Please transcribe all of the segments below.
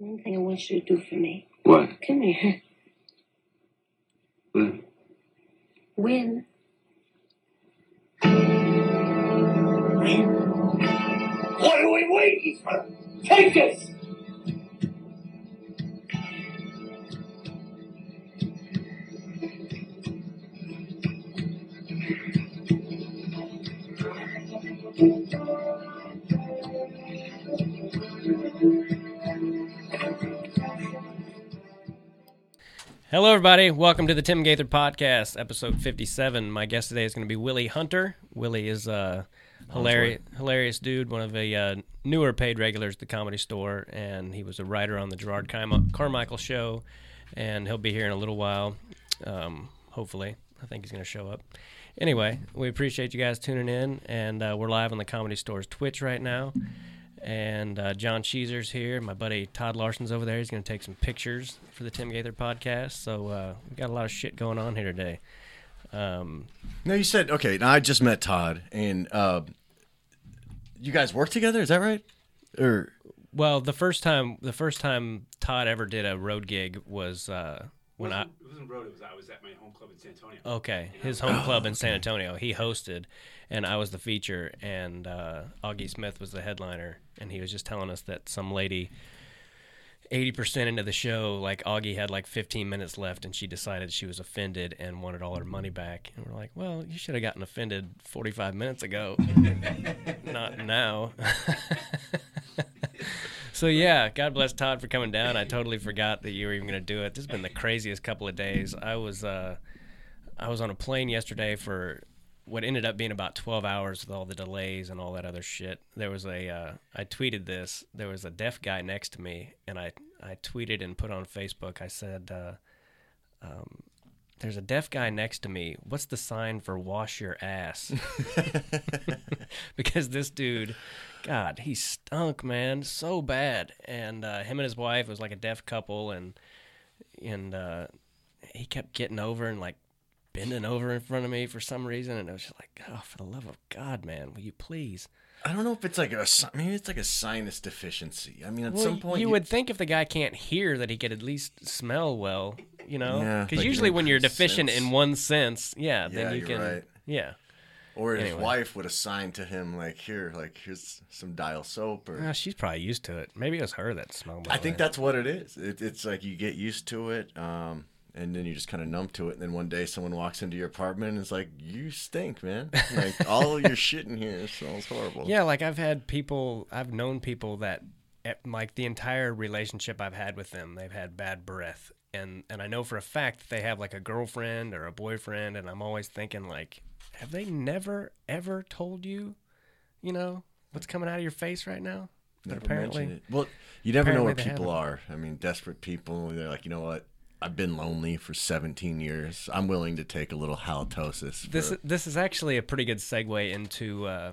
One thing I want you to do for me. What? Come here. What? Win. Win. What are we waiting for? Take us! Hello, everybody. Welcome to the Tim Gaither Podcast, episode 57. My guest today is going to be Willie Hunter. Willie is a hilarious, hilarious dude, one of the uh, newer paid regulars at the comedy store, and he was a writer on the Jerrod Carmi- Carmichael show, and he'll be here in a little while, um, hopefully. I think he's going to show up. Anyway, we appreciate you guys tuning in, and uh, we're live on the Comedy Store's Twitch right now. And uh, John Cheeser's here. My buddy Todd Larson's over there. He's going to take some pictures for the Tim Gaither podcast. So uh, we got a lot of shit going on here today. Um, No, you said okay. Now I just met Todd, and uh, you guys work together. Is that right? Or well, the first time the first time Todd ever did a road gig was uh, when I It wasn't road. It was I was at my home club in San Antonio. okay his home club in San Antonio. He hosted, and I was the feature, and uh, Augie Smith was the headliner, and he was just telling us that some lady. 80% into the show, like Augie had like 15 minutes left and she decided she was offended and wanted all her money back. And we're like, well, you should have gotten offended 45 minutes ago, not now. so, yeah, God bless Todd for coming down. I totally forgot that you were even going to do it. This has been the craziest couple of days. I was, uh, I was on a plane yesterday for what ended up being about 12 hours with all the delays and all that other shit. There was a, uh, I tweeted this. There was a deaf guy next to me, and I, I tweeted and put on Facebook. I said, uh, um, "There's a deaf guy next to me. What's the sign for wash your ass?" because this dude, God, he stunk, man, so bad. And uh, him and his wife was like a deaf couple, and and uh, he kept getting over and like bending over in front of me for some reason, and I was just like, "Oh, for the love of God, man, will you please?" I don't know if it's like a maybe it's like a sinus deficiency. I mean, at Well, some point you, would think if the guy can't hear that he could at least smell well, you know? Yeah, Because like usually when you're deficient sense. in one sense, yeah, Yeah, then you can. right. Yeah. Or his anyway. wife would assign to him like here, like here's some dial soap, or Well, she's probably used to it. Maybe it was her that smelled. I think that's what it is. It, it's like you get used to it, um, and then you just kind of numb to it. And then one day someone walks into your apartment and is like, "You stink, man! Like all your shit in here smells horrible." Yeah, like I've had people, I've known people that, eh, like the entire relationship I've had with them, they've had bad breath, and and I know for a fact that they have like a girlfriend or a boyfriend, and I'm always thinking like, have they never ever told you, you know, what's coming out of your face right now? But Never apparently. Well, you never know where people are. I mean, desperate people. They're like, you know what? I've been lonely for 17 years. I'm willing to take a little halitosis. For, This this is actually a pretty good segue into uh,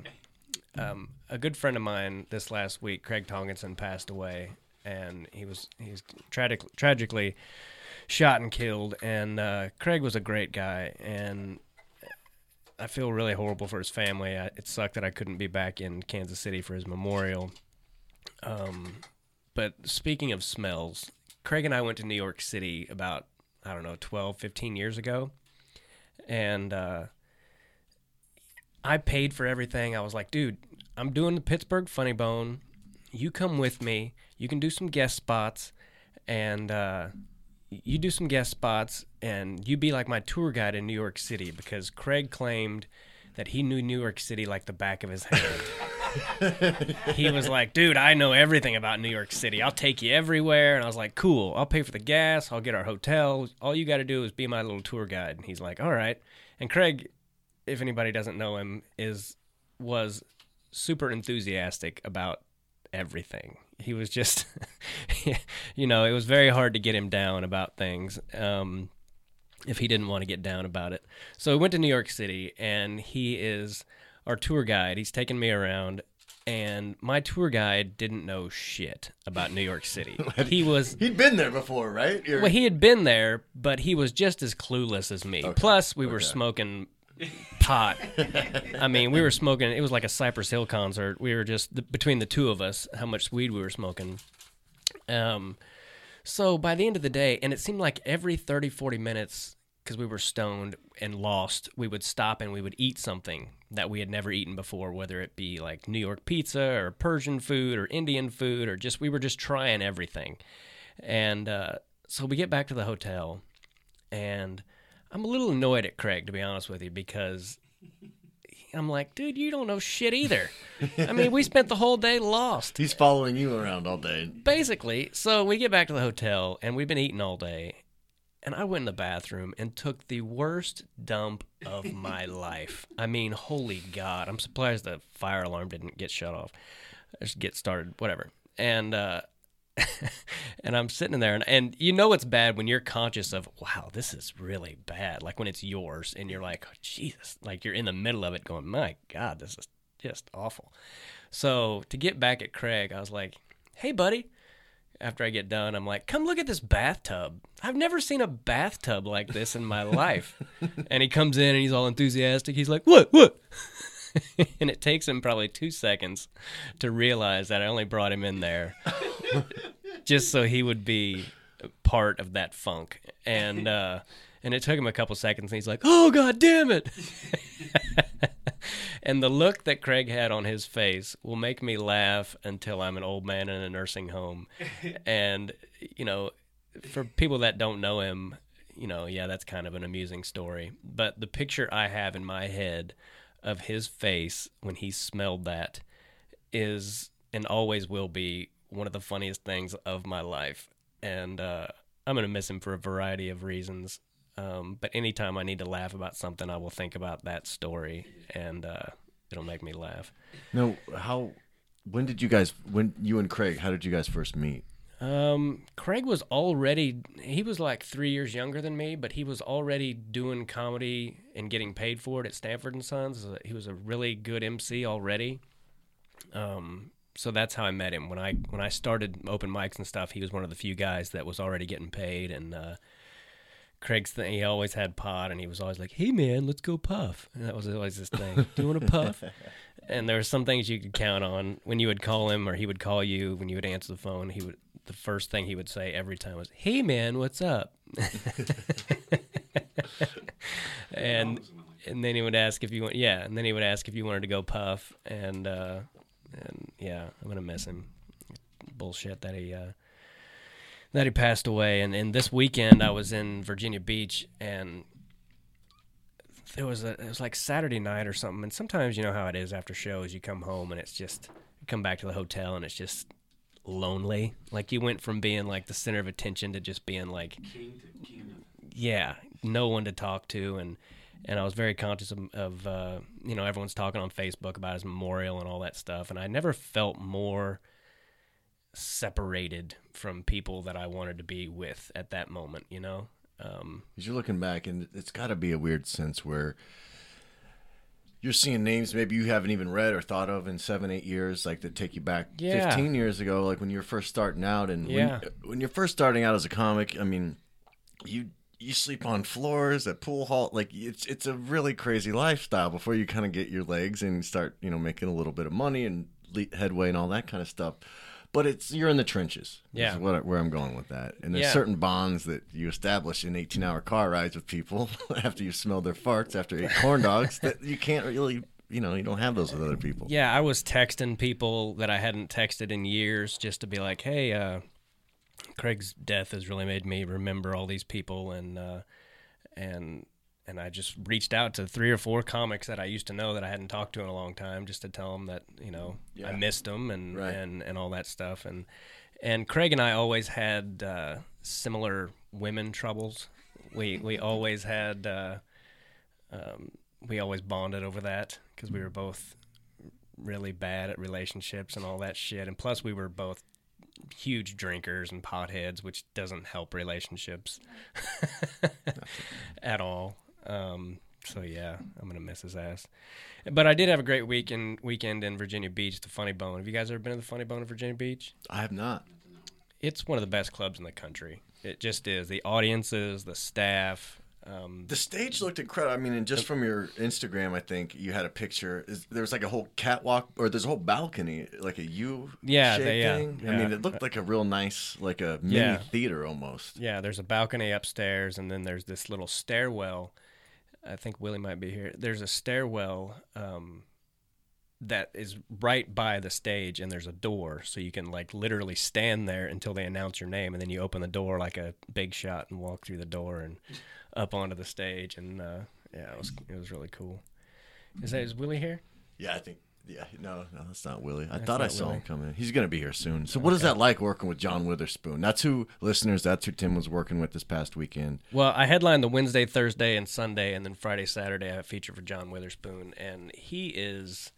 um, a good friend of mine. This last week, Craig Tonginson passed away, and he was he's tragic, tragically shot and killed. And uh, Craig was a great guy, and I feel really horrible for his family. I, it sucked that I couldn't be back in Kansas City for his memorial. Um, but speaking of smells, Craig and I went to New York City about I don't know 12, 15 years ago and uh, I paid for everything. I was like, dude, I'm doing the Pittsburgh Funny Bone. You come with me. You can do some guest spots, and uh, you do some guest spots, and you be like my tour guide in New York City because Craig claimed that he knew New York City like the back of his hand. he was like, dude, I know everything about New York City. I'll take you everywhere. And I was like, cool. I'll pay for the gas. I'll get our hotel. All you got to do is be my little tour guide. And he's like, all right. And Craig, if anybody doesn't know him, is was super enthusiastic about everything. He was just, you know, it was very hard to get him down about things. Um, if he didn't want to get down about it. So we went to New York City, and he is our tour guide. He's taking me around, and my tour guide didn't know shit about New York City. he was He'd been there before, right? You're- well, he had been there, but he was just as clueless as me. Plus, we were smoking pot. I mean, we were smoking. It was like a Cypress Hill concert. We were just the, between the two of us, how much weed we were smoking. Um, so by the end of the day, and it seemed like every 30, 40 minutes, because we were stoned and lost, we would stop and we would eat something that we had never eaten before, whether it be like New York pizza or Persian food or Indian food or just, we were just trying everything. And uh, so we get back to the hotel, and I'm a little annoyed at Craig, to be honest with you, because I'm like, dude, you don't know shit either. I mean, we spent the whole day lost He's following you around all day. basically, so we get back to the hotel and we've been eating all day. And I went in the bathroom and took the worst dump of my life. I mean, holy God. I'm surprised the fire alarm didn't get shut off. Just get started, whatever. And, uh, and I'm sitting in there, and, and you know it's bad when you're conscious of, wow, this is really bad. Like when it's yours, and you're like, oh, Jesus, like you're in the middle of it going, my God, this is just awful. So to get back at Craig, I was like, hey, buddy. After I get done, I'm like, come look at this bathtub. I've never seen a bathtub like this in my life. and he comes in and he's all enthusiastic. He's like, what, what? and it takes him probably two seconds to realize that I only brought him in there just so he would be part of that funk. And uh, and it took him a couple seconds, and he's like, "Oh God damn it!" and the look that Craig had on his face will make me laugh until I'm an old man in a nursing home. and you know, for people that don't know him, you know, yeah, that's kind of an amusing story. But the picture I have in my head of his face when he smelled that is and always will be one of the funniest things of my life. And uh, I'm going to miss him for a variety of reasons. Um, but anytime I need to laugh about something, I will think about that story and uh, it'll make me laugh. No, how? When did you guys? When you and Craig? How did you guys first meet? Um, Craig was already, he was like three years younger than me, but he was already doing comedy and getting paid for it at Stanford and Sons. He was a really good MC already. Um, so that's how I met him. When I when I started open mics and stuff, he was one of the few guys that was already getting paid. And uh, Craig's thing, he always had pot, and he was always like, "Hey man, let's go puff." And that was always his thing. Do you want to puff? and there were some things you could count on when you would call him or he would call you when you would answer the phone. He would the first thing he would say every time was, "Hey man, what's up?" and and then he would ask if you want, yeah, and then he would ask if you wanted to go puff, and uh, and yeah, I'm gonna miss him. Bullshit that he uh, that he passed away, and and this weekend I was in Virginia Beach, and there was a it was like Saturday night or something, and sometimes you know how it is after shows, you come home and it's just you come back to the hotel and it's just lonely. Like you went from being like the center of attention to just being like King to king. yeah, no one to talk to, and and I was very conscious of, of uh, you know everyone's talking on Facebook about his memorial and all that stuff, and I never felt more separated from people that I wanted to be with at that moment. You know, um, Because you're looking back, and it's got to be a weird sense where you're seeing names maybe you haven't even read or thought of in seven, eight years, like that take you back Yeah. 15 years ago, like when you're first starting out. And Yeah. when, when you're first starting out as a comic, I mean, you you sleep on floors at pool hall. Like it's it's a really crazy lifestyle before you kind of get your legs and start, you know, making a little bit of money and le- headway and all that kind of stuff. But it's you're in the trenches. Yeah. what where I'm going with that. And there's Yeah. certain bonds that you establish in 18 hour car rides with people after you smell their farts after eight corn dogs that you can't really, you know, you don't have those with other people. yeah, I was texting people that I hadn't texted in years just to be like, hey, uh, Craig's death has really made me remember all these people, and uh, and and I just reached out to three or four comics that I used to know that I hadn't talked to in a long time, just to tell them that you know I missed them and Right. and and all that stuff, and and Craig and I always had uh, similar women troubles. We we always had. Uh, um, we always bonded over that because we were both really bad at relationships and all that shit. And plus, we were both huge drinkers and potheads, which doesn't help relationships at all. Um, so yeah, I'm gonna miss his ass. But I did have a great weekend weekend in Virginia Beach, the Funny Bone. Have you guys ever been to the Funny Bone in Virginia Beach? I have not. It's one of the best clubs in the country. It just is. The audiences, the staff, Um, The stage looked incredible. I mean, and just from your Instagram, I think you had a picture. Is there was like a whole catwalk, or there's a whole balcony, like a U Yeah, shape they- yeah, thing. I yeah. mean, it looked like a real nice, like a mini Yeah. theater almost. Yeah, there's a balcony upstairs, and then there's this little stairwell. I think Willie might be here. There's a stairwell um, that is right by the stage, and there's a door, so you can like literally stand there until they announce your name, and then you open the door like a big shot and walk through the door and up onto the stage. And uh, yeah, it was it was really cool. Is that is Willie here? Yeah, I think. Yeah, no, no, that's not Willie. I That's thought I saw Willie. him come in. He's gonna be here soon. So, oh, what is that like working with John Witherspoon? That's who listeners. That's who Tim was working with this past weekend. Well, I headlined the Wednesday, Thursday, and Sunday, and then Friday, Saturday, I have a feature for John Witherspoon, and he is,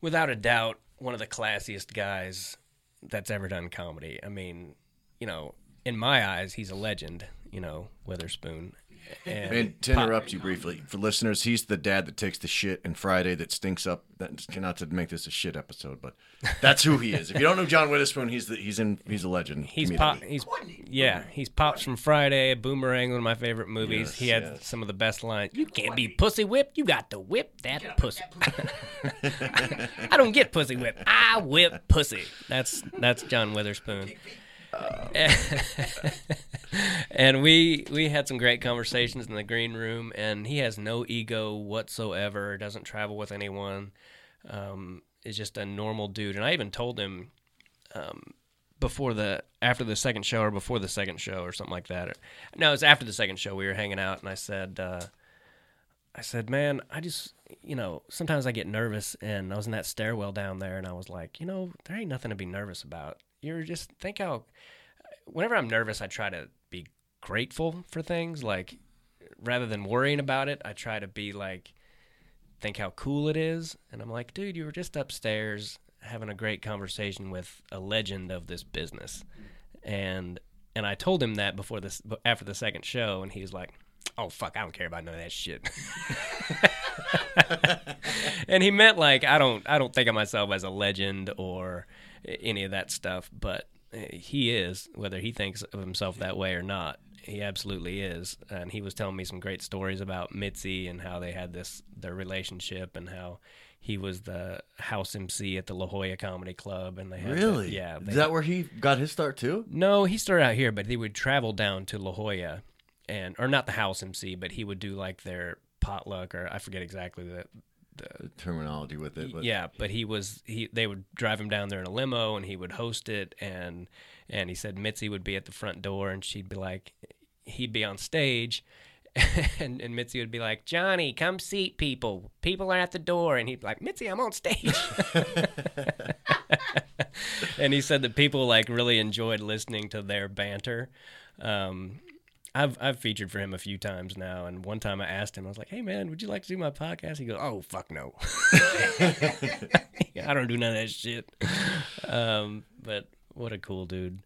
without a doubt, one of the classiest guys that's ever done comedy. I mean, you know, in my eyes, he's a legend. You know, Witherspoon. And, And to interrupt you briefly, for listeners, he's the dad that takes the shit and Friday that stinks up. That, not to make this a shit episode, but that's who he is. If you don't know John Witherspoon, he's the, he's in he's a legend. He's comedically. pop. He's yeah. He's pops from Friday. Boomerang, one of my favorite movies. Yes, he had yes. some of the best lines. You can't be pussy whipped. You got to whip that pussy. I don't get pussy whipped. I whip pussy. That's that's John Witherspoon. and we we had some great conversations in the green room and he has no ego whatsoever doesn't travel with anyone um, is just a normal dude. And i even told him um, before the after the second show or before the second show or something like that. No it was after the second show we were hanging out and i said uh, i said man i just you know sometimes i get nervous and i was in that stairwell down there and i was like you know there ain't nothing to be nervous about you're just think how whenever I'm nervous, I try to be grateful for things. Like rather than worrying about it, I try to be like think how cool it is. And I'm like, dude, you were just upstairs having a great conversation with a legend of this business. And and I told him that before this after the second show, and he was like, "Oh fuck, I don't care about none of that shit." and he meant like I don't I don't think of myself as a legend or any of that stuff, but eh, he is whether he thinks of himself that way or not. He absolutely is, and he was telling me some great stories about Mitzi and how they had this their relationship and how he was the house MC at the La Jolla Comedy Club, and they had Really? yeah. they- Is that where he got his start too? no, he started out here, but he would travel down to La Jolla, and or not the house MC, but he would do like their potluck or I forget exactly the. The terminology with it. But yeah, but he was he. They would drive him down there in a limo, and he would host it, and and he said Mitzi would be at the front door, and she'd be like, he'd be on stage. And, and Mitzi would be like, Johnny, come seat people. People are at the door. And he'd be like, Mitzi, I'm on stage. and he said that people like really enjoyed listening to their banter. Um, I've I've featured for him a few times now, and one time I asked him, I was like, "Hey man, would you like to do my podcast?" He goes, "Oh fuck no, I don't do none of that shit." Um, but what a cool dude,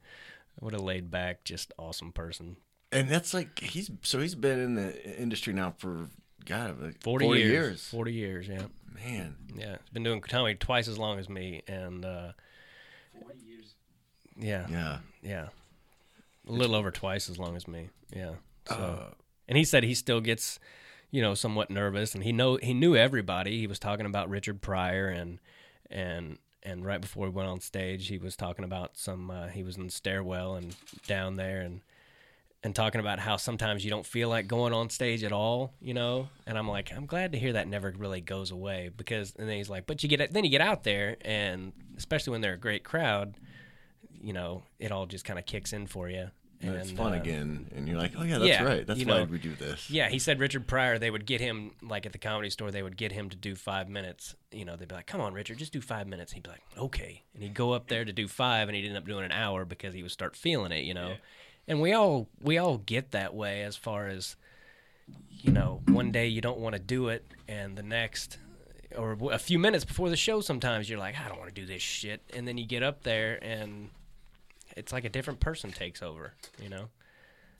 what a laid back, just awesome person. and that's like he's so he's been in the industry now for God like 40, 40 years, years. forty years, yeah, Man, yeah. He's been doing comedy twice as long as me, and uh, Forty years. yeah, yeah. yeah, a little over twice as long as me, yeah. So. Uh, and he said he still gets you know somewhat nervous and he know he knew everybody he was talking about richard pryor and and and right before we went on stage he was talking about some uh, he was in the stairwell and down there and and talking about how sometimes you don't feel like going on stage at all you know and i'm like i'm glad to hear that never really goes away because and then he's like but you get then you get out there and especially when they're a great crowd you know it all just kind of kicks in for you and it's fun uh, again, and you're like, oh yeah, that's yeah, right. That's why know, we do this. yeah, he said Richard Pryor, they would get him, like at the comedy store, they would get him to do five minutes. You know, they'd be like, come on, Richard, just do five minutes. He'd be like, okay. And he'd go up there to do five, and he'd end up doing an hour because he would start feeling it, you know? And we all, we all get that way as far as, you know, one day you don't want to do it, and the next, or a few minutes before the show, sometimes you're like, I don't want to do this shit. And then you get up there, and it's like a different person takes over, you know?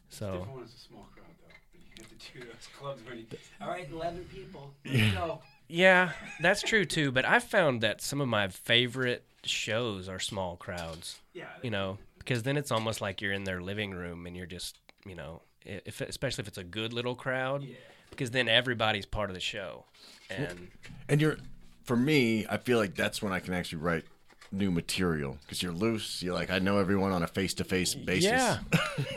So. Different when it's a small crowd, though. When you have to do those clubs when you, all right, 11 people, let's go. Yeah, that's true too. But I've found that some of my favorite shows are small crowds. Yeah. You know, because then it's almost like you're in their living room and you're just, you know, if especially if it's a good little crowd, yeah. because then everybody's part of the show, and And you're, for me, I feel like that's when I can actually write new material because you're loose. You're like, I know everyone on a face to face basis. Yeah.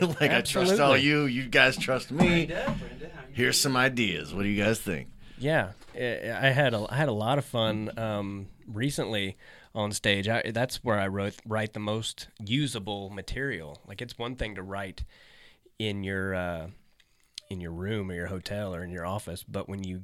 like I trust all you. You guys trust me. Brenda, Brenda, how you Here's some ideas. What do you guys think? Yeah, I I had a I had a lot of fun um, recently on stage. I, that's where I wrote write the most usable material. Like it's one thing to write in your uh, in your room or your hotel or in your office, but when you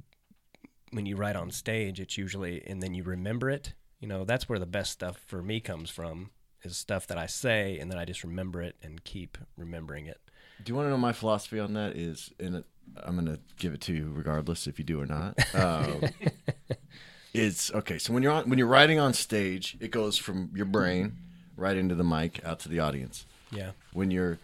when you write on stage, it's usually and then you remember it. You know, that's where the best stuff for me comes from. Is stuff that I say and then I just remember it and keep remembering it. Do you want to know my philosophy on that? Is and I'm gonna give it to you regardless if you do or not. Um, it's okay. So when you're on when you're writing on stage, it goes from your brain right into the mic out to the audience. Yeah. When you're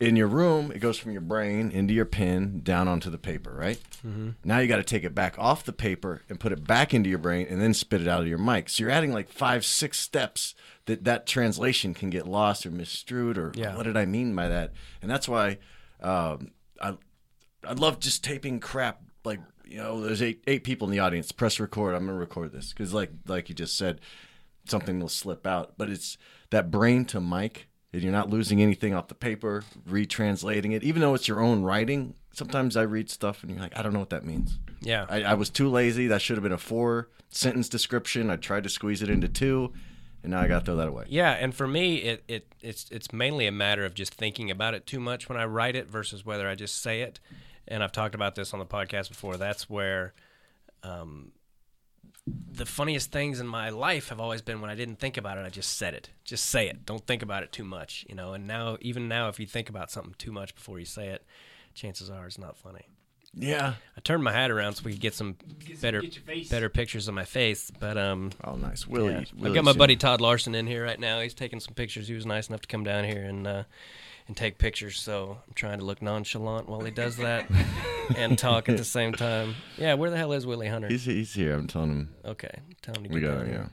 in your room, it goes from your brain into your pen down onto the paper, right? Mm-hmm. Now you got to take it back off the paper and put it back into your brain and then spit it out of your mic. So you're adding like five, six steps that that translation can get lost or misstrued or Yeah. what did I mean by that? And that's why um, I I love just taping crap like you know there's eight eight people in the audience press record I'm gonna record this because like like you just said something will slip out but it's that brain to mic and you're not losing anything off the paper retranslating it even though it's your own writing sometimes I read stuff and you're like I don't know what that means Yeah. I, I was too lazy that should have been a four sentence description I tried to squeeze it into two and now I got to throw that away Yeah, and for me, it, it it's it's mainly a matter of just thinking about it too much when I write it versus whether I just say it. And I've talked about this on the podcast before. That's where um, the funniest things in my life have always been when I didn't think about it. I just said it. Just say it. Don't think about it too much, you know. And now, even now, if you think about something too much before you say it, chances are it's not funny. yeah I turned my hat around so we could get some some- better get better pictures of my face, but um, oh nice Willie, yeah. I've Willie's got my in- buddy Todd Larson in here right now. He's taking some pictures. He was nice enough to come down here and uh, and take pictures. So I'm trying to look nonchalant while he does that and talk at the same time. Yeah, where the hell is Willie Hunter? he's, he's here I'm telling him okay, tell him to get we got, down. Yeah.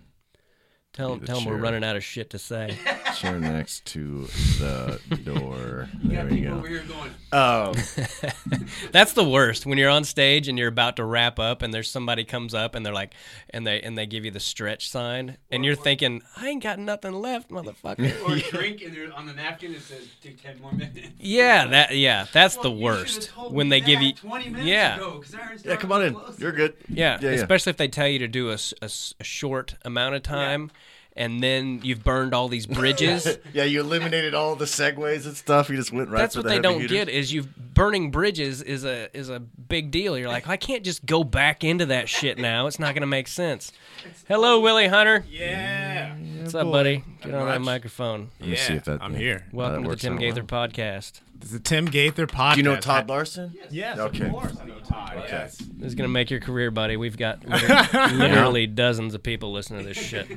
Tell him, tell him we're running out of shit to say. chair next to the door. You There got we people go. over here going, Um, That's the worst when you're on stage and you're about to wrap up and there's somebody comes up and they're like and they and they give you the stretch sign and you're thinking I ain't got nothing left, motherfucker. or drink, and there on the napkin it says, take 10 more minutes. yeah, that yeah, that's the Well, you worst when they give you 20 minutes yeah. ago, 'cause I already yeah, come on in. closing. You're good. Yeah, Yeah, yeah. especially if they tell you to do a a short amount of time, and then you've burned all these bridges. Yeah, you eliminated all the segues and stuff. You just went right. That's for what the they don't hitters. get is you burning bridges is a is a big deal. You're like, I can't just go back into that shit now. It's not gonna make sense. Hello, Willie Hunter. Yeah. What's up, buddy? Get on that microphone. Let me see if that. I'm yeah, here. Welcome that to the Tim Gaither well. podcast. This is the Tim Gaither podcast. Do you know Todd Larson? Yes, Okay. of course I know Todd. Okay. Yes. This is gonna make your career, buddy. We've got literally, literally dozens of people listening to this shit.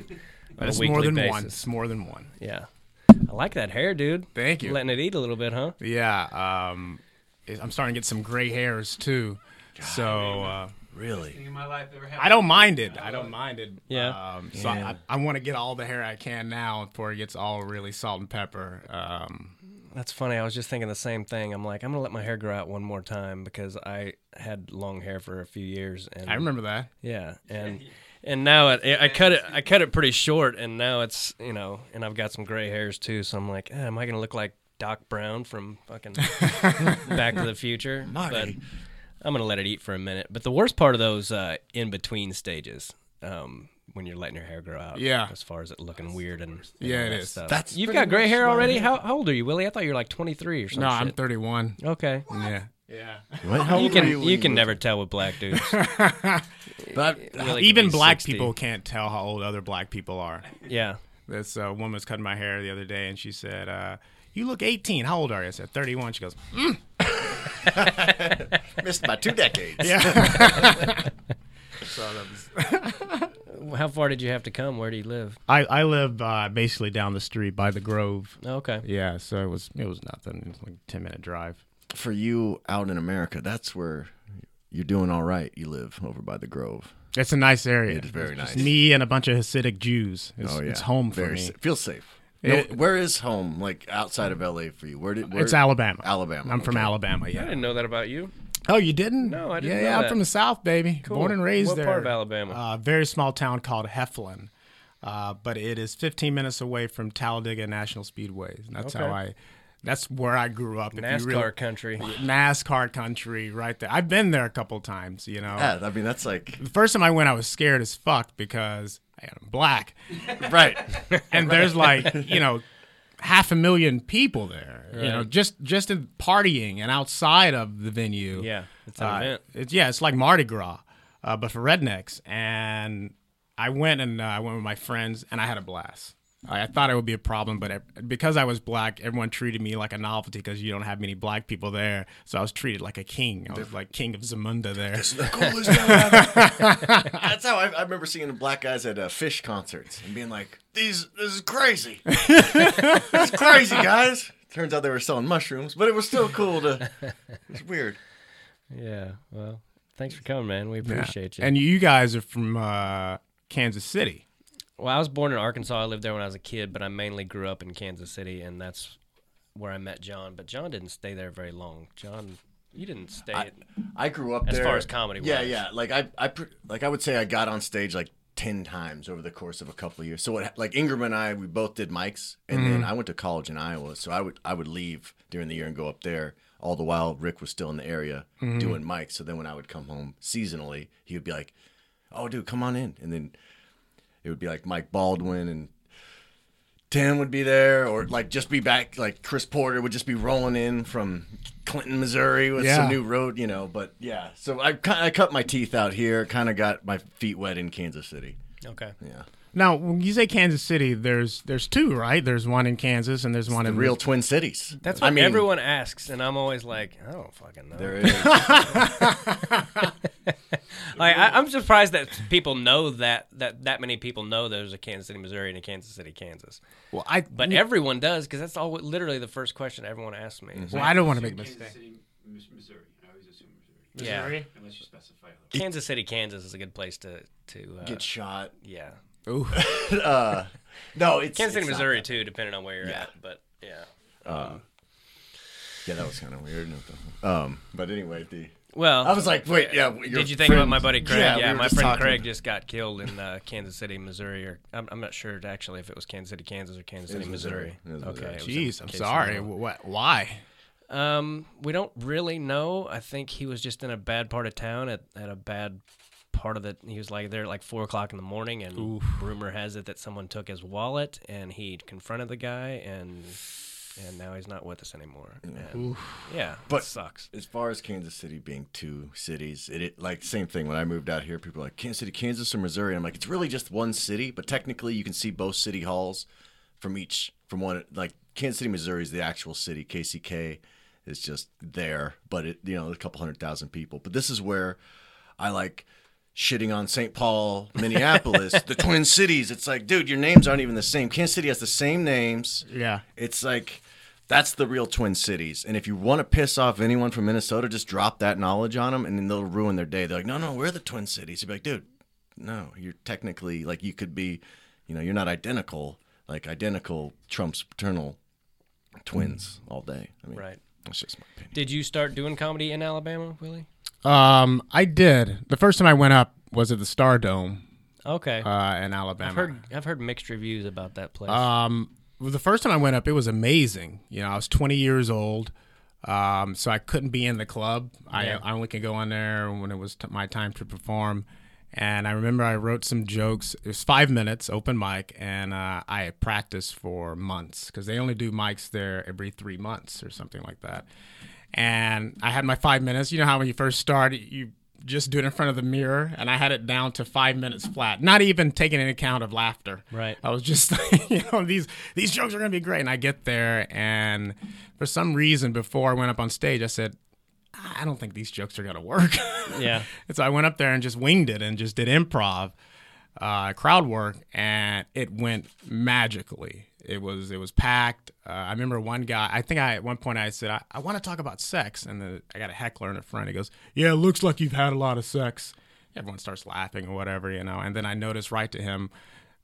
On a It's weekly more than basis. one. It's more than one. Yeah, I like that hair, dude. Thank you. Letting it eat a little bit, huh? Yeah. Um, I'm starting to get some gray hairs too. so uh, Really? In my life ever. I don't mind it. I don't mind it. Yeah. Um, so I, I want to get all the hair I can now before it gets all really salt and pepper. Um, That's funny. I was just thinking the same thing. I'm like, I'm gonna let my hair grow out one more time because I had long hair for a few years, and I remember that. yeah, and and now it, I cut it. I cut it pretty short, and now it's you know, and I've got some gray hairs too. So I'm like, eh, am I gonna look like Doc Brown from fucking Back to the Future? But Marty. I'm gonna let it eat for a minute. But the worst part of those uh, in between stages. Um, when you're letting your hair grow out, Yeah. As far as it looking weird and, and Yeah, it that is. Stuff. That's you've got gray hair already. How, how old are you, Willie? I thought you were like 23 or something. No, I'm 31. Okay. Yeah. Yeah. What? How You can were you, can never tell with black dudes. But Willie could Even black 60. people can't tell how old other black people are. Yeah. This uh, woman was cutting my hair the other day, and she said, uh, "You look 18. How old are you?" I said, "31." She goes, mm. missed by two decades. "Yeah." so that was. How far did you have to come? Where do you live? I I live uh, basically down the street by the Grove. Okay. Yeah, so it was it was nothing. It was like a 10 minute drive. For you out in America, that's where you're doing all right. You live over by the Grove. It's a nice area. It is very It's nice. Me and a bunch of Hasidic Jews. It's, oh yeah, it's home for very me. sa- feels safe. No, where is home? Like outside of LA for you? Where did? Where, it's Alabama. Alabama. I'm from okay. Alabama. I didn't know that about you. Oh, you didn't? No, I didn't Yeah, know yeah. I'm from the South, baby. Cool. Born and raised What there. part of Alabama? A very small town called Heflin. Uh, but it is 15 minutes away from Talladega National Speedway. And that's how I. That's where I grew up. If you NASCAR really- country. NASCAR country, right there. I've been there a couple times. You know, Yeah, I mean that's like the first time I went, I was scared as fuck because I'm black, right. and there's like you know half a million people there. You know, just just in partying and outside of the venue. Yeah, it's an Uh, event. It's yeah, it's like Mardi Gras, uh, but for rednecks. And I went and uh, I went with my friends, and I had a blast. I, I thought it would be a problem, but it, because I was black, everyone treated me like a novelty because you don't have many black people there. So I was treated like a king. I was like king of Zamunda there. This is the coolest guy ever. That's how I, I remember seeing black guys at uh, Phish concerts and being like, "These, this is crazy. this is crazy, guys." Turns out they were selling mushrooms, but it was still cool to. It's weird. Yeah. Well, thanks for coming, man. We appreciate you. And you guys are from uh, Kansas City. Well, I was born in Arkansas. I lived there when I was a kid, but I mainly grew up in Kansas City, and that's where I met John. But John didn't stay there very long. John, you didn't stay. I, I grew up As there. far as comedy Yeah, wise. yeah. Like I, I, like I would say I got on stage like ten times over the course of a couple of years. So what, like Ingram and I, we both did mics, and then mm-hmm. I went to college in Iowa. So I would, I would leave during the year and go up there. All the while Rick was still in the area mm-hmm. doing mics. So then when I would come home seasonally, he would be like, "Oh, dude, come on in," and then it would be like Mike Baldwin and Tim would be there, or like just be back. Like Chris Porter would just be rolling in from Clinton, Missouri, with Yeah. some new road, you know. But yeah, so I ki- I cut my teeth out here. Kind of got my feet wet in Kansas City. okay. Yeah, Now, when you say Kansas City, there's there's two, right? There's one in Kansas and there's one the in real Twin Cities. That's what I mean, everyone asks, and I'm always like, I don't fucking know. There is. Like, I, I'm surprised that people know that that that many people know there's a Kansas City, Missouri, and a Kansas City, Kansas. Well, I But everyone does because that's all literally the first question everyone asks me. well, I don't want to make a Kansas mistake. City, Missouri. I always assume Missouri. Yeah, Missouri? Unless you specify. Kansas City, Kansas is a good place to to uh, Get shot. yeah. Ooh. Uh, no, it's Kansas City, it's Missouri that. too, depending on where you're Yeah. at. But yeah. Yeah, that was kind of weird. Um, but anyway, the Well, I was like, wait, yeah. your Did you think about my buddy Craig? Yeah, Yeah, we my friend talking. Craig just got killed in uh, Kansas City, Missouri. Or I'm, I'm not sure actually if it was Kansas City, Kansas, or Kansas City, Missouri. Missouri. Okay. Missouri. it was Jeez, I'm sorry. know. What? Why? Um, we don't really know. I think he was just in a bad part of town at, at a bad part of the. He was like there at like four o'clock in the morning, and rumor has it that someone took his wallet, and he confronted the guy, and and now he's not with us anymore. And, yeah, But- it sucks. as far as Kansas City being two cities, it, it like same thing. When I moved out here, people are like Kansas City, Kansas, or Missouri. I'm like, it's really just one city, but technically you can see both city halls from each from one. Like Kansas City, Missouri is the actual city. KCK is just there, but it you know a couple hundred thousand people. But this is where I like shitting on St. Paul, Minneapolis, the Twin Cities. It's like, dude, your names aren't even the same. Kansas City has the same names. Yeah. It's like that's the real Twin Cities. And if you want to piss off anyone from Minnesota, just drop that knowledge on them, and then they'll ruin their day. They're like, no, no, we're the Twin Cities. You'd be like, dude, no, you're technically like you could be, you know, you're not identical. Like identical trumps paternal twins all day. I mean, Right. That's just my opinion. Did you start doing comedy in Alabama, Willie? Um, I did. The first time I went up was at the Stardome Okay. uh, in Alabama. I've heard I've heard mixed reviews about that place. Um, well, the first time I went up, it was amazing. You know, I was 20 years old, um, so I couldn't be in the club. Yeah. I, I only could go in there when it was t- my time to perform. And I remember I wrote some jokes. It was five minutes, open mic, and uh, I practiced for months because they only do mics there every three months or something like that. And I had my five minutes. You know how when you first start, you just do it in front of the mirror, and I had it down to five minutes flat, not even taking into account of laughter. Right. I was just, you know, these these jokes are gonna be great, and I get there, and for some reason, before I went up on stage, I said, I don't think these jokes are gonna work. yeah. and so I went up there and just winged it and just did improv, uh, crowd work, and it went magically. It was it was packed. Uh, I remember one guy. I think I at one point I said I, I want to talk about sex, and the, I got a heckler in the front. He goes, "Yeah, it looks like you've had a lot of sex." Everyone starts laughing or whatever, you know. And then I noticed right to him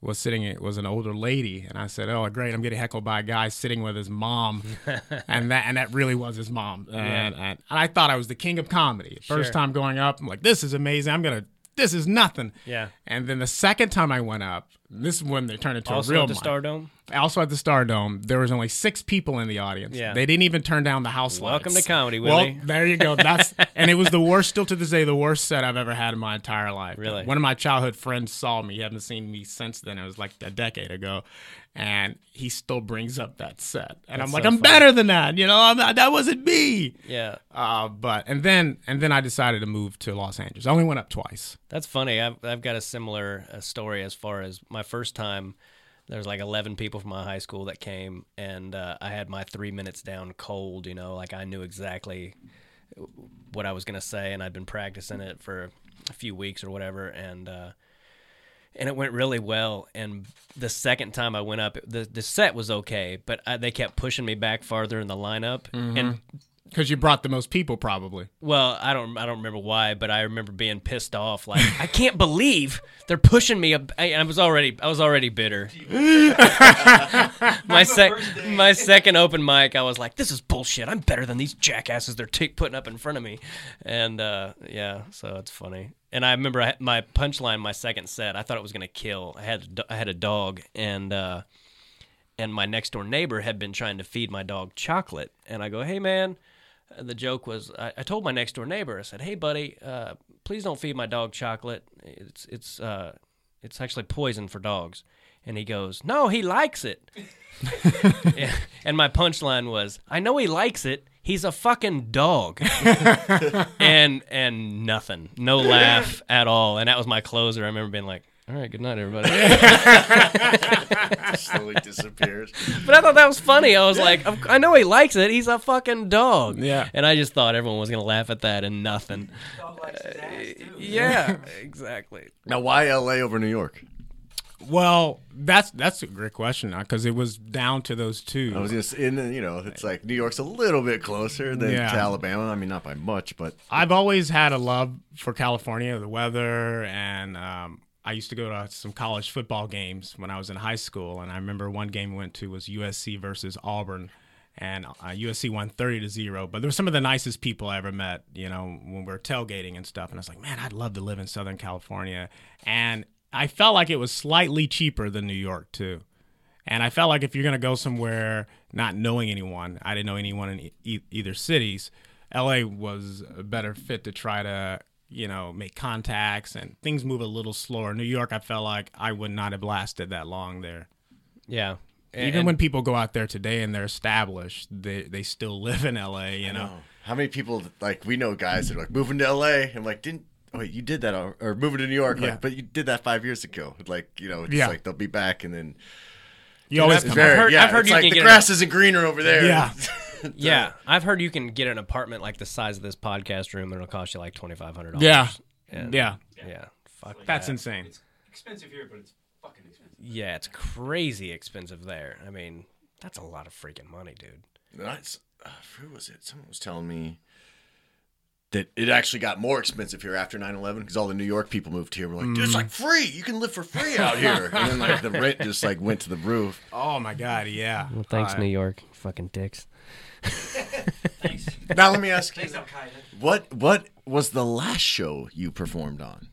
was sitting it was an older lady, and I said, "Oh, great! I'm getting heckled by a guy sitting with his mom," and that and that really was his mom, and, and, and I thought I was the king of comedy. First Sure. time going up, I'm like, "This is amazing! I'm gonna." This is nothing. Yeah. And then the second time I went up, this is when they turned into Also a real at the. Stardome. Also at the Stardome, there was only six people in the audience. Yeah. They didn't even turn down the house lights. Welcome lights. to comedy, Willie. Well, there you go. That's and it was the worst. Still to this day, the worst set I've ever had in my entire life. Really? One of my childhood friends saw me. He hadn't seen me since then. It was like a decade ago, and he still brings up that set. And I'm like, so I'm funny. better than that. You know, I'm not, that wasn't me. Yeah. Uh, but and then and then I decided to move to Los Angeles. I only went up twice. That's funny. I've I've got a similar uh, story as far as my first time. There was like eleven people from my high school that came, and uh, I had my three minutes down cold. You know, like I knew exactly what I was gonna say, and I'd been practicing it for a few weeks or whatever, and uh, and it went really well. And the second time I went up, the the set was okay, but I, they kept pushing me back farther in the lineup, and mm-hmm. Because you brought the most people, probably. well, I don't I don't remember why, but I remember being pissed off. Like I can't believe they're pushing me. Up. I, I was already I was already bitter. my sec my second open mic, I was like, this is bullshit. I'm better than these jackasses they're t- putting up in front of me, and uh, yeah, so it's funny. And I remember I, my punchline, my second set, I thought it was gonna kill. I had a I had a dog, and uh, and my next door neighbor had been trying to feed my dog chocolate, and I go, hey man. And the joke was, I, I told my next door neighbor, I said, "Hey, buddy, uh, please don't feed my dog chocolate. It's it's uh, it's actually poison for dogs." And he goes, "No, he likes it." And my punchline was, "I know he likes it. He's a fucking dog." and and nothing, no laugh at all. And that was my closer. I remember being like, "All right, good night, everybody." slowly disappears. But I thought that was funny. I was like, I know he likes it. He's a fucking dog. Yeah. And I just thought everyone was gonna laugh at that and nothing. Dog likes his ass too. Yeah, exactly. Now, why L.A. over New York? Well, that's that's a great question because it was down to those two. I was just in, the- you know, it's like New York's a little bit closer than Yeah. to Alabama. I mean, not by much, but I've always had a love for California, the weather, and um, I used to go to some college football games when I was in high school. And I remember one game we went to was USC versus Auburn, and uh, USC won thirty to zero. But there were some of the nicest people I ever met. You know, when we were tailgating and stuff. And I was like, man, I'd love to live in Southern California. And I felt like it was slightly cheaper than New York too. And I felt like if you're going to go somewhere not knowing anyone, I didn't know anyone in e- either cities, LA was a better fit to try to, you know, make contacts and things move a little slower. New York, I felt like I would not have lasted that long there. Yeah. Even And- when people go out there today and they're established, they, they still live in LA, you know. how many people like we know guys that are like moving to L.A. and like didn't. Oh, wait, you did that, or, or moving to New York, like, Yeah. but you did that five years ago. Like, you know, it's Yeah. like they'll be back, and then You always I've come heard- back. yeah, I've heard it's you like can the get grass isn't greener over there. Yeah. yeah, I've heard you can get an apartment like the size of this podcast room, and it'll cost you like twenty five hundred dollars. Yeah. And- Yeah. yeah. Fuck That's that. insane. It's expensive here, but it's fucking expensive. Yeah, it's crazy expensive there. I mean, that's a lot of freaking money, dude. That's uh, who was it? Someone was telling me that it actually got more expensive here after 9-11 because all the New York people moved here. We're like, it's like free. You can live for free out here. and then like the rent just like went to the roof. Oh, my God. Yeah. Well, thanks, Uh, New York, fucking dicks. Thanks. Now let me ask you, Thanks, Al Qaeda. what what was the last show you performed on?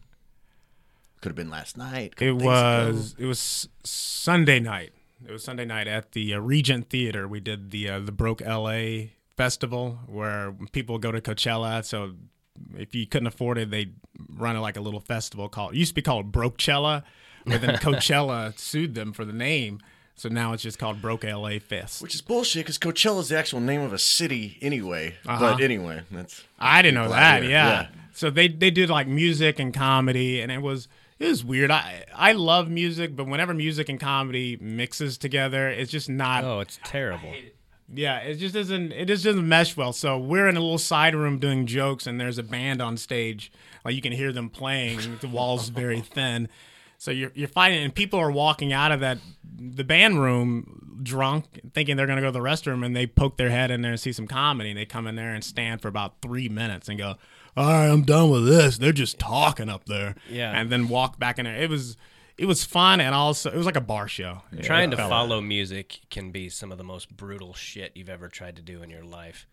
Could have been last night. couple It days ago. was it was Sunday night. It was Sunday night at the uh, Regent Theater. We did the uh, the Broke LA festival where people go to Coachella. So if you couldn't afford it, they run like a little festival called. It used to be called Brokechella, but then Coachella sued them for the name. So now it's just called Broke LA Fest. Which is bullshit because Coachella is the actual name of a city anyway. Uh-huh. But anyway, that's I didn't know that. Yeah. Yeah. So they they did like music and comedy, and it was it was weird. I I love music, but whenever music and comedy mixes together, it's just not. Oh, it's terrible. hate it. Yeah, it just doesn't it just doesn't mesh well. So we're in a little side room doing jokes, and there's a band on stage. Like you can hear them playing. the walls very thin. So you're you're fighting, and people are walking out of that the band room drunk, thinking they're gonna go to the restroom, and they poke their head in there and see some comedy. And they come in there and stand for about three minutes and go, "All right, I'm done with this." They're just talking up there, Yeah. and then walk back in there. It was. It was fun and also it was like a bar show. Trying to Felt- follow music can be some of the most brutal shit you've ever tried to do in your life.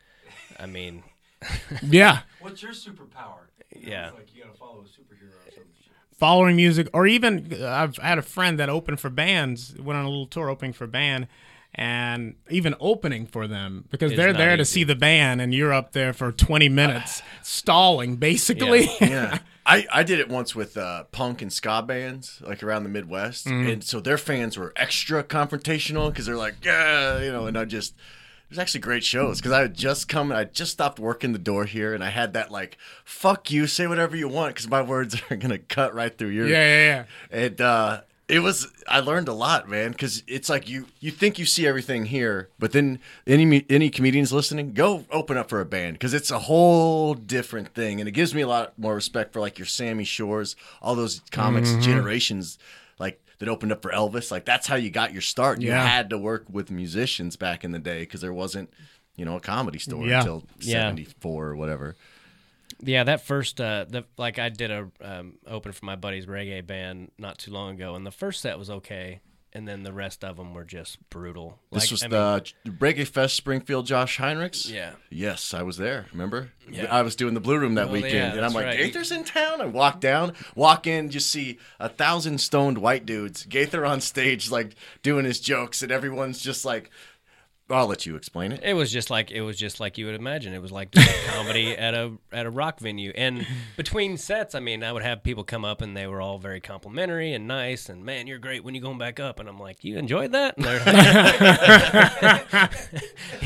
I mean, Yeah. What's your superpower? Yeah. It's like you gotta follow a superhero or some shit. following music, or even I've had a friend that opened for bands, went on a little tour opening for a band, and even opening for them because Is they're not there to see the band, and you're up there for 20 minutes stalling, basically. yeah. I, I did it once with uh, punk and ska bands, like around the Midwest, and so their fans were extra confrontational because they're like, yeah, you know, and I just. It was actually great shows because I had just come, and I just stopped working the door here, and I had that like, "fuck you, say whatever you want," because my words are gonna cut right through your. yeah, yeah, yeah. And uh, it was I learned a lot, man, because it's like you you think you see everything here, but then any any comedians listening, go open up for a band because it's a whole different thing, and it gives me a lot more respect for like your Sammy Shores, all those comics mm-hmm. generations, like that opened up for Elvis. Like that's how you got your start. You Yeah. had to work with musicians back in the day because there wasn't. You know, a comedy store Yeah. until Yeah. '74 or whatever. Yeah, that first, uh, the like I did a um, open for my buddy's reggae band not too long ago, and the first set was okay, and then the rest of them were just brutal. This Like, was I the mean, Reggae Fest Springfield Josh Heinrichs. Yeah. Yes, I was there. Remember? Yeah. I was doing the Blue Room that Oh, weekend, yeah, and I'm like, right. Gaither's in town. I walk down, walk in, just see a thousand stoned white dudes. Gaither on stage, like doing his jokes, and everyone's just like, "I'll let you explain it." It was just like it was just like you would imagine. It was like comedy at a at a rock venue. And between sets, I mean, I would have people come up and they were all very complimentary and nice. And man, you're great when you going back up. And I'm like, you enjoyed that? And they're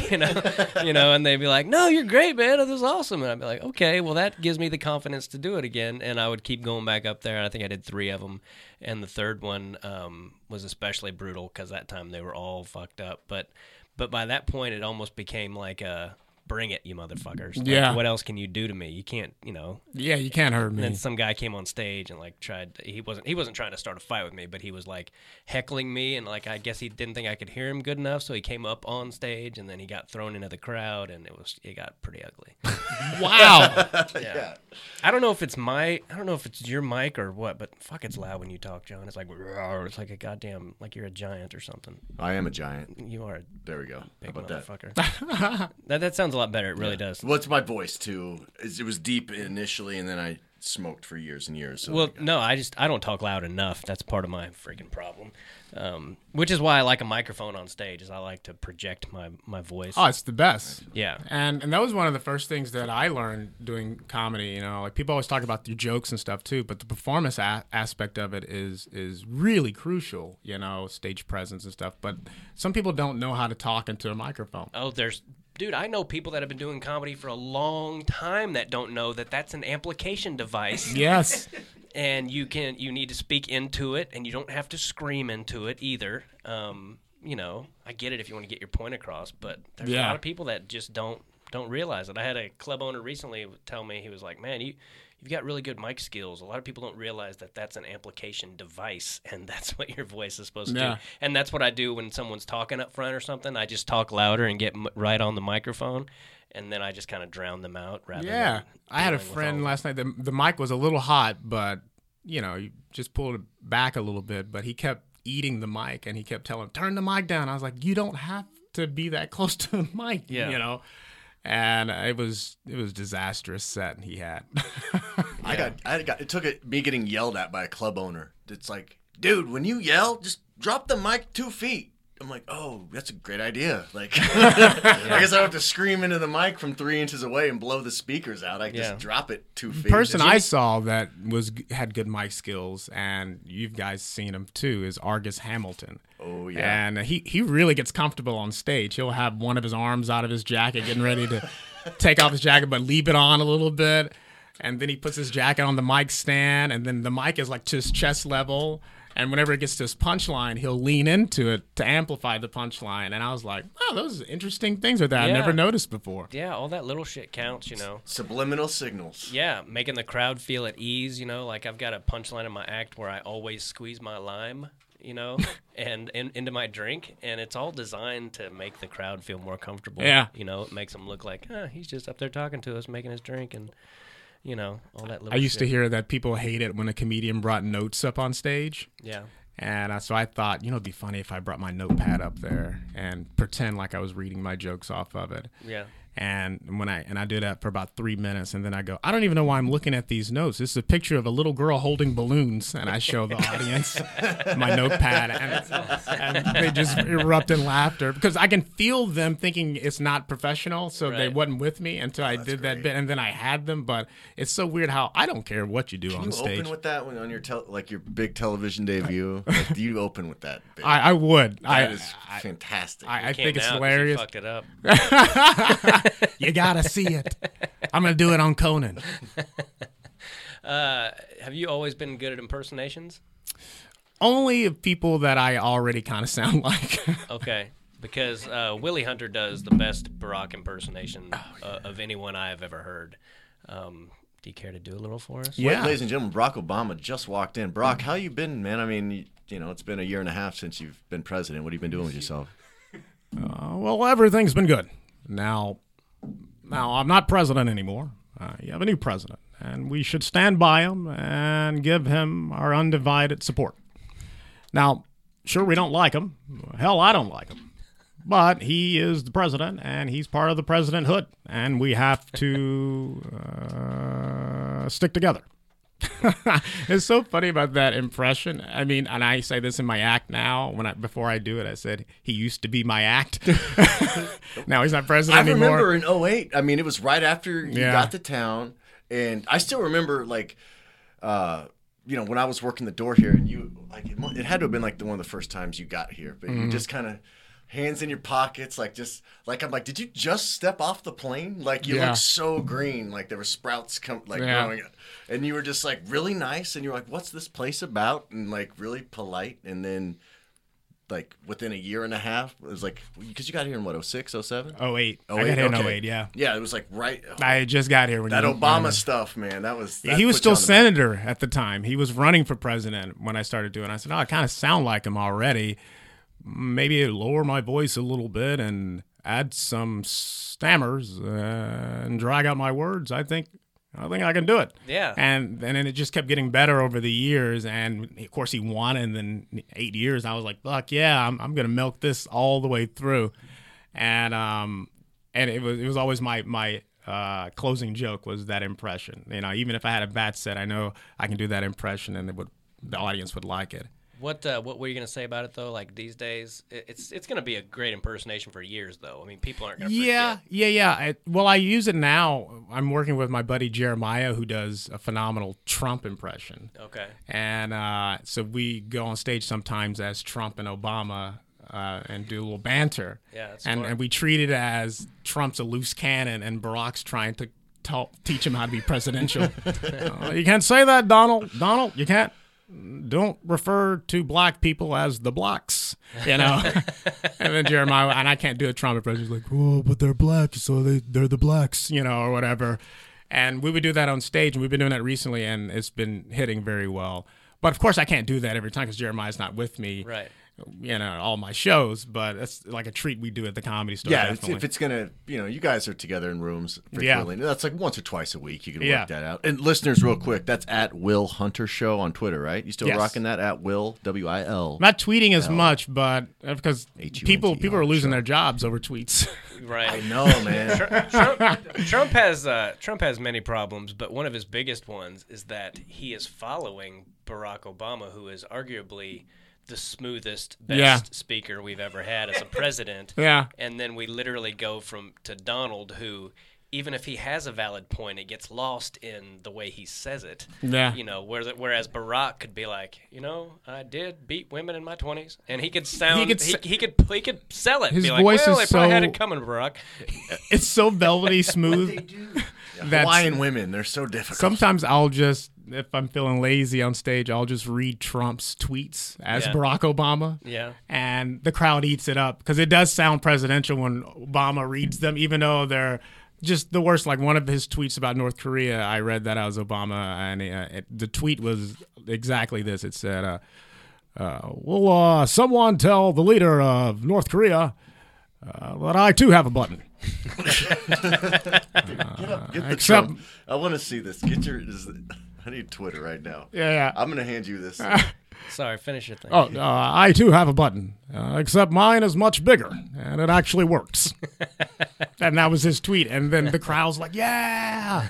you know, you know, and they'd be like, no, you're great, man. This was awesome. And I'd be like, okay, well, that gives me the confidence to do it again. And I would keep going back up there. And I think I did three of them. And the third one um, was especially brutal because that time they were all fucked up. But but by that point, it almost became like a bring it, you motherfuckers. Like, Yeah. what else can you do to me? You can't, you know. Yeah, you can't hurt me. And then some guy came on stage and like tried. He wasn't. He wasn't trying to start a fight with me, but he was like heckling me, and like I guess he didn't think I could hear him good enough, so he came up on stage, and then he got thrown into the crowd, and it was it got pretty ugly. Wow. yeah. I don't know if it's my. I don't know if it's your mic or what, but fuck, it's loud when you talk, John. It's like "Rawr," it's like a goddamn like you're a giant or something. I am a giant. You are a There we go. How big about that? motherfucker. that that sounds a lot better. It really does. Well, it's my voice too. It's- It was deep initially, and then I smoked for years and years. So Well, no, I just I don't talk loud enough. That's part of my freaking problem. Um, which is why I like a microphone on stage. Is I like to project my my voice. oh, it's the best. yeah. And and that was one of the first things that I learned doing comedy. You know, like people always talk about your jokes and stuff too, but the performance a- aspect of it is is really crucial. You know, stage presence and stuff. But some people don't know how to talk into a microphone. Oh, there's dude. I know people that have been doing comedy for a long time that don't know that that's an amplification device. Yes. and you can you need to speak into it and you don't have to scream into it either um, you know i get it if you want to get your point across but there's a lot of people that just don't don't realize it i had a club owner recently tell me he was like man you you've got really good mic skills a lot of people don't realize that that's an amplification device and that's what your voice is supposed to Yeah. do and that's what i do when someone's talking up front or something i just talk louder and get m- right on the microphone and then i just kind of drown them out rather Yeah, I had a dealing with all friend last night. The, the mic was a little hot, but you know, you just pulled it back a little bit. But he kept eating the mic, and he kept telling, "Turn the mic down." I was like, "You don't have to be that close to the mic," Yeah. you know. And it was it was disastrous set he had. I got, I got. It took it, me getting yelled at by a club owner. It's like, dude, when you yell, just drop the mic two feet. I'm like, oh, that's a great idea. Like, I guess I don't have to scream into the mic from three inches away and blow the speakers out. I can Yeah. just drop it two feet. The person Just- I saw that was had good mic skills, and you guys seen him too, is Argus Hamilton. Oh yeah. And he he really gets comfortable on stage. He'll have one of his arms out of his jacket, getting ready to take off his jacket, but leave it on a little bit. And then he puts his jacket on the mic stand, and then the mic is like to his chest level. And whenever it gets to his punchline, he'll lean into it to amplify the punchline. And I was like, "Oh, those are interesting things with that I Yeah. never noticed before." yeah all that little shit counts you know Subliminal signals. Yeah, making the crowd feel at ease. You know, like I've got a punchline in my act where I always squeeze my lime, you know, and in, into my drink, and it's all designed to make the crowd feel more comfortable. Yeah. you know, it makes them look like, oh, he's just up there talking to us, making his drink, and you know, all that. Little I used to hear that people hate it when a comedian brought notes up on stage. Yeah. And uh, so I thought, you know, it'd be funny if I brought my notepad up there and pretend like I was reading my jokes off of it. Yeah. And when I and I do that for about three minutes, and then I go, I don't even know why I'm looking at these notes. This is a picture of a little girl holding balloons, and I show the audience my notepad, and, and they just erupt in laughter because I can feel them thinking it's not professional, so they Right. wasn't with me until I did that bit, and then I had them. But it's so weird how I don't care what you do Can on you stage. open with that when on your tel- like your big television debut? Like, do you open with that? Bit? I, I would. that I, is fantastic. I, I think it's now 'cause you hilarious. fucked it up. You gotta see it. I'm gonna do it on Conan. Uh, have you always been good at impersonations? Only of people that I already kind of sound like. Okay. Because uh, Willie Hunter does the best Barack impersonation Oh, uh, of anyone I have ever heard. Um, do you care to do a little for us? Yeah. Ladies and gentlemen, Barack Obama just walked in. Barack, how you been, man? I mean, you, you know, it's been a year and a half since you've been president. What have you been doing with yourself? Uh, well, everything's been good. Now, now I'm not president anymore. Uh, you have a new president, and we should stand by him and give him our undivided support. Now, sure, we don't like him. Hell, I don't like him. But he is the president, and he's part of the presidenthood, and we have to uh, stick together. It's so funny about that impression. I mean, and I say this in my act now. When I before I do it, I said he used to be my act. now he's not I president anymore. I remember in 08, I mean, it was right after you Yeah. got to town. And I still remember, like, uh, you know, when I was working the door here, and you, like, it, it had to have been, like, the one of the first times you got here. But Mm-hmm. you just kind of, hands in your pockets, like, just, like, I'm like, did you just step off the plane? Like, you Yeah. look so green. Like, there were sprouts come, like, Yeah. growing. And you were just, like, really nice. And you're like, what's this place about? And, like, really polite. And then, like, within a year and a half, it was like, because you got here in what, 06, 07? Oh eight. I 08, got here in okay. 08, Yeah. Yeah, it was like right. I just got here when that you, Obama when- stuff, man. That was. Yeah, that he was still senator at the time. He was running for president when I started doing. it. I said, "Oh, I kind of sound like him already. Maybe lower my voice a little bit and add some stammers uh, and drag out my words. I think, I think I can do it." Yeah. And and then it just kept getting better over the years. And of course, he won. And then eight years, I was like, "Fuck yeah, I'm I'm gonna milk this all the way through." And um, and it was it was always my my uh, closing joke was that impression. You know, even if I had a bad set, I know I can do that impression, and it would the audience would like it. What uh, what were you gonna say about it though? Like these days, it's it's gonna be a great impersonation for years though. I mean, people aren't gonna Yeah, forget. yeah, yeah. I, well, I use it now. I'm working with my buddy Jeremiah, who does a phenomenal Trump impression. Okay. And uh, so we go on stage sometimes as Trump and Obama uh, and do a little banter. Yeah, and, and we treat it as Trump's a loose cannon and Barack's trying to teach him how to be presidential. Uh, you can't say that, Donald. Donald, you can't. Don't refer to black people as the blacks, you know. and then Jeremiah, and I can't do a Trump impression. He's like, "Oh, but they're black, so they they're the blacks," you know, or whatever. And we would do that on stage, and we've been doing that recently, and it's been hitting very well. But of course, I can't do that every time because Jeremiah's not with me, Right. You know, all my shows. But it's like a treat we do at the comedy store. Yeah, definitely. if it's gonna, you know, you guys are together in rooms frequently. That's like once or twice a week. You can Yeah. work that out. And listeners, real quick, that's at Will Hunter Show on Twitter, right? You still Yes. rocking that at Will W I L. I'm not tweeting as much, but uh, because H-U-N-T-E-R, people people are losing sure. their jobs over tweets. Right. I know, man. Trump, Trump has uh, Trump has many problems, but one of his biggest ones is that he is following Barack Obama, who is arguably the smoothest, best Yeah. speaker we've ever had as a president. yeah, And then we literally go from to Donald, who even if he has a valid point, it gets lost in the way he says it. Yeah. You know, whereas, whereas Barack could be like, you know, I did beat women in my twenties, and he could sound, he could could, s- he, could, he could sell it. His be like, voice well, is they probably had it coming, Barack. it's so velvety They smooth. do. That's- Hawaiian women, they're so difficult. Sometimes I'll just, if I'm feeling lazy on stage, I'll just read Trump's tweets as Yeah. Barack Obama. Yeah. And the crowd eats it up because it does sound presidential when Obama reads them, even though they're just the worst. Like one of his tweets about North Korea, I read that as Obama, and uh, it, the tweet was exactly this. It said, uh, uh, "Will uh, someone tell the leader of North Korea uh, that I too have a button?" Get up, get the except- Trump. I want to see this. Get your. Is, I need Twitter right now. Yeah, yeah. I'm gonna hand you this. Sorry, finish your thing. Oh, uh, I too have a button, uh, except mine is much bigger, and it actually works. and that was his tweet, and then the crowd's like, "Yeah!"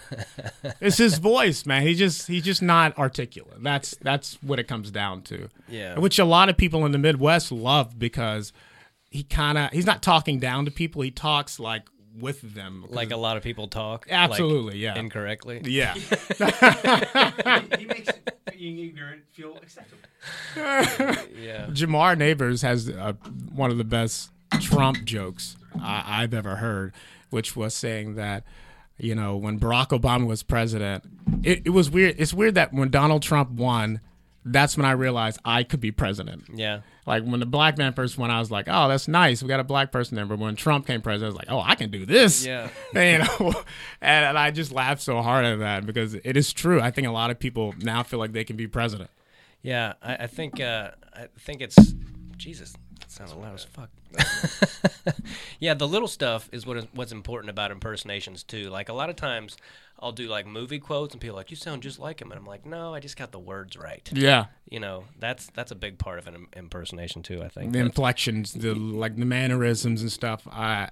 It's his voice, man. He just he's just not articulate. That's that's what it comes down to. Yeah. Which a lot of people in the Midwest love because he kind of he's not talking down to people. He talks like with them. like a lot of people talk. like, Absolutely, yeah. Incorrectly. yeah. he, he makes being ignorant feel acceptable. Yeah. Jamar Neighbors has uh, one of the best Trump jokes I- I've ever heard, which was saying that, you know, when Barack Obama was president, it, it was weird. It's weird that when Donald Trump won, that's when I realized I could be president. Yeah. Like when the black man first won, I was like, oh, that's nice. We got a black person there. But when Trump came president, I was like, oh, I can do this. Yeah. you know, and, and I just laughed so hard at that because it is true. I think a lot of people now feel like they can be president. Yeah, I, I think uh, I think it's Jesus. That sounded loud as fuck. yeah, the little stuff is what is, what's important about impersonations too. Like a lot of times, I'll do like movie quotes, and people are like, "You sound just like him," and I'm like, "No, I just got the words right." Yeah. You know, that's that's a big part of an im- impersonation too. I think. the inflections, the like the mannerisms and stuff. I,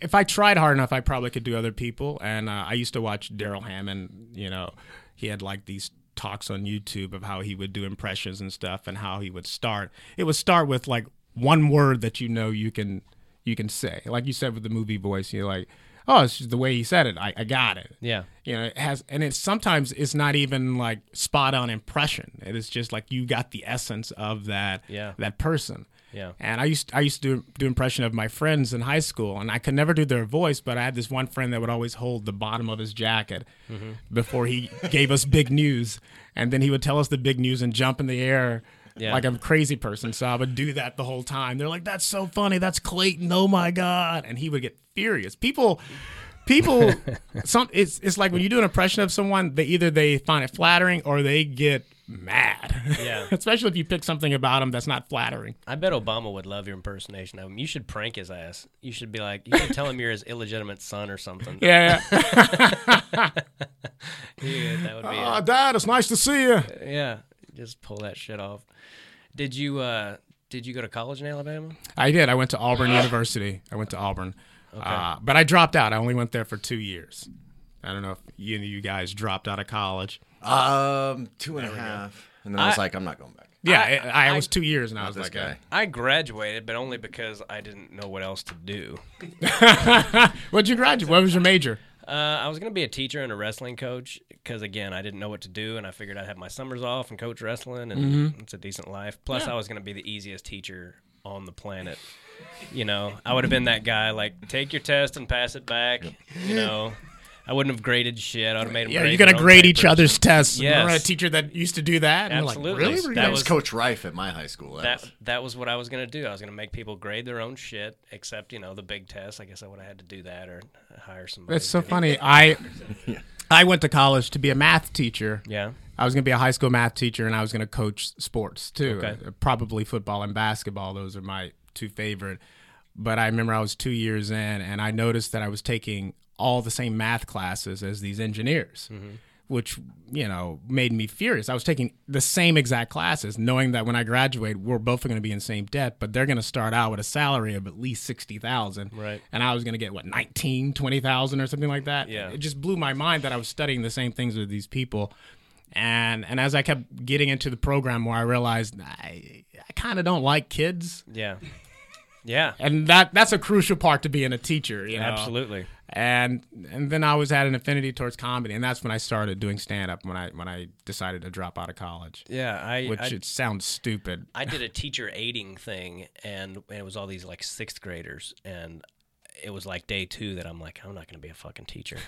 if I tried hard enough, I probably could do other people. And uh, I used to watch Darrell Hammond. You know, he had like these talks on YouTube of how he would do impressions and stuff, and how he would start. It would start with like one word that you know you can you can say, like you said with the movie voice. You're like, oh, it's just the way he said it. I, I got it yeah. you know it has and it's sometimes it's not even like spot on impression it is just like you got the essence of that Yeah. that person Yeah. and i used i used to do, do impression of my friends in high school and i could never do their voice but i had this one friend that would always hold the bottom of his jacket Mm-hmm. before he gave us big news and then he would tell us the big news and jump in the air Yeah. like a crazy person so i would do that the whole time they're like that's so funny that's clayton oh my god and he would get furious people people some it's it's like when you do an impression of someone they either they find it flattering or they get mad Yeah. especially if you pick something about them that's not flattering I bet Obama would love your impersonation of him. You should prank his ass. You should be like, you should tell him you're his illegitimate son or something. yeah, yeah. Yeah, that would be. Ah, it. oh dad it's nice to see you Yeah, just pull that shit off. Did you uh did you go to college in Alabama? i did. I went to auburn university. I went to auburn. Uh, but i dropped out. I only went there for two years. I don't know if you you guys dropped out of college. Um, two and a half, and then I was like, I'm not going back. yeah I- i, I, I- was two years and i was this like guy. I graduated, but only because I didn't know what else to do. what'd you graduate? What was your major Uh, I was gonna be a teacher and a wrestling coach because again, I didn't know what to do, and I figured I'd have my summers off and coach wrestling, and it's a decent life. Plus, I was gonna be the easiest teacher on the planet. You know, I would have been that guy like take your test and pass it back. You know, I wouldn't have graded shit. I would have made them. yeah grade you're gonna their own grade each papers. other's tests Yes. remember a teacher that used to do that and you're Absolutely. like really Were you That That guys- was Coach Rife at my high school. That, That was- that was what I was gonna do. I was gonna make people grade their own shit, except you know the big test. I guess I would have had to do that or hire somebody. That's to so do it. funny. I I went to college to be a math teacher. Yeah. I was going to be a high school math teacher and I was going to coach sports too. Okay. Uh, Probably football and basketball. Those are my two favorite. But I remember I was 2 years in and I noticed that I was taking all the same math classes as these engineers. Mm-hmm. Which, you know, made me furious. I was taking the same exact classes, knowing that when I graduate, we're both going to be in the same debt, but they're going to start out with a salary of at least 60000 Right. and I was going to get what 19, 20,000 or something like that. Yeah. It just blew my mind that I was studying the same things with these people. And and as I kept getting into the program more, I realized I, I kind of don't like kids. Yeah. Yeah. And that that's a crucial part to being a teacher, you know. Absolutely. And and then I was had an affinity towards comedy, and that's when I started doing stand up when I when I decided to drop out of college. Yeah. I Which I, it sounds stupid. I did a teacher aiding thing, and, and it was all these like sixth graders, and it was like day two that I'm like, I'm not gonna be a fucking teacher.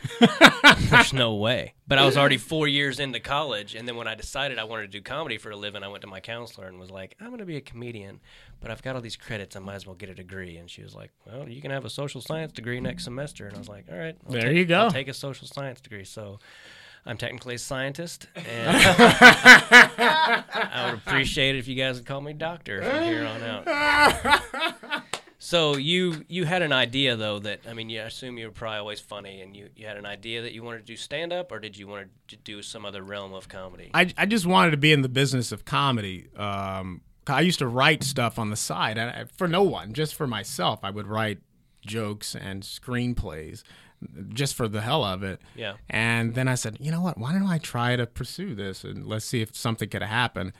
There's no way. But I was already four years into college, and then when I decided I wanted to do comedy for a living, I went to my counselor and was like, I'm gonna be a comedian, but I've got all these credits, I might as well get a degree. And she was like, Well, you can have a social science degree next semester. And I was like, All right, There take- you go. I'll take a social science degree. So. I'm technically a scientist, and I would appreciate it if you guys would call me doctor from here on out. So you you had an idea though that I mean, you I assume you were probably always funny, and you, you had an idea that you wanted to do stand up, or did you want to do some other realm of comedy? I, I just wanted to be in the business of comedy. Um, I used to write stuff on the side and I, for no one, just for myself. I would write jokes and screenplays just for the hell of it. Yeah. And then I said, you know what? Why don't I try to pursue this and let's see if something could happen.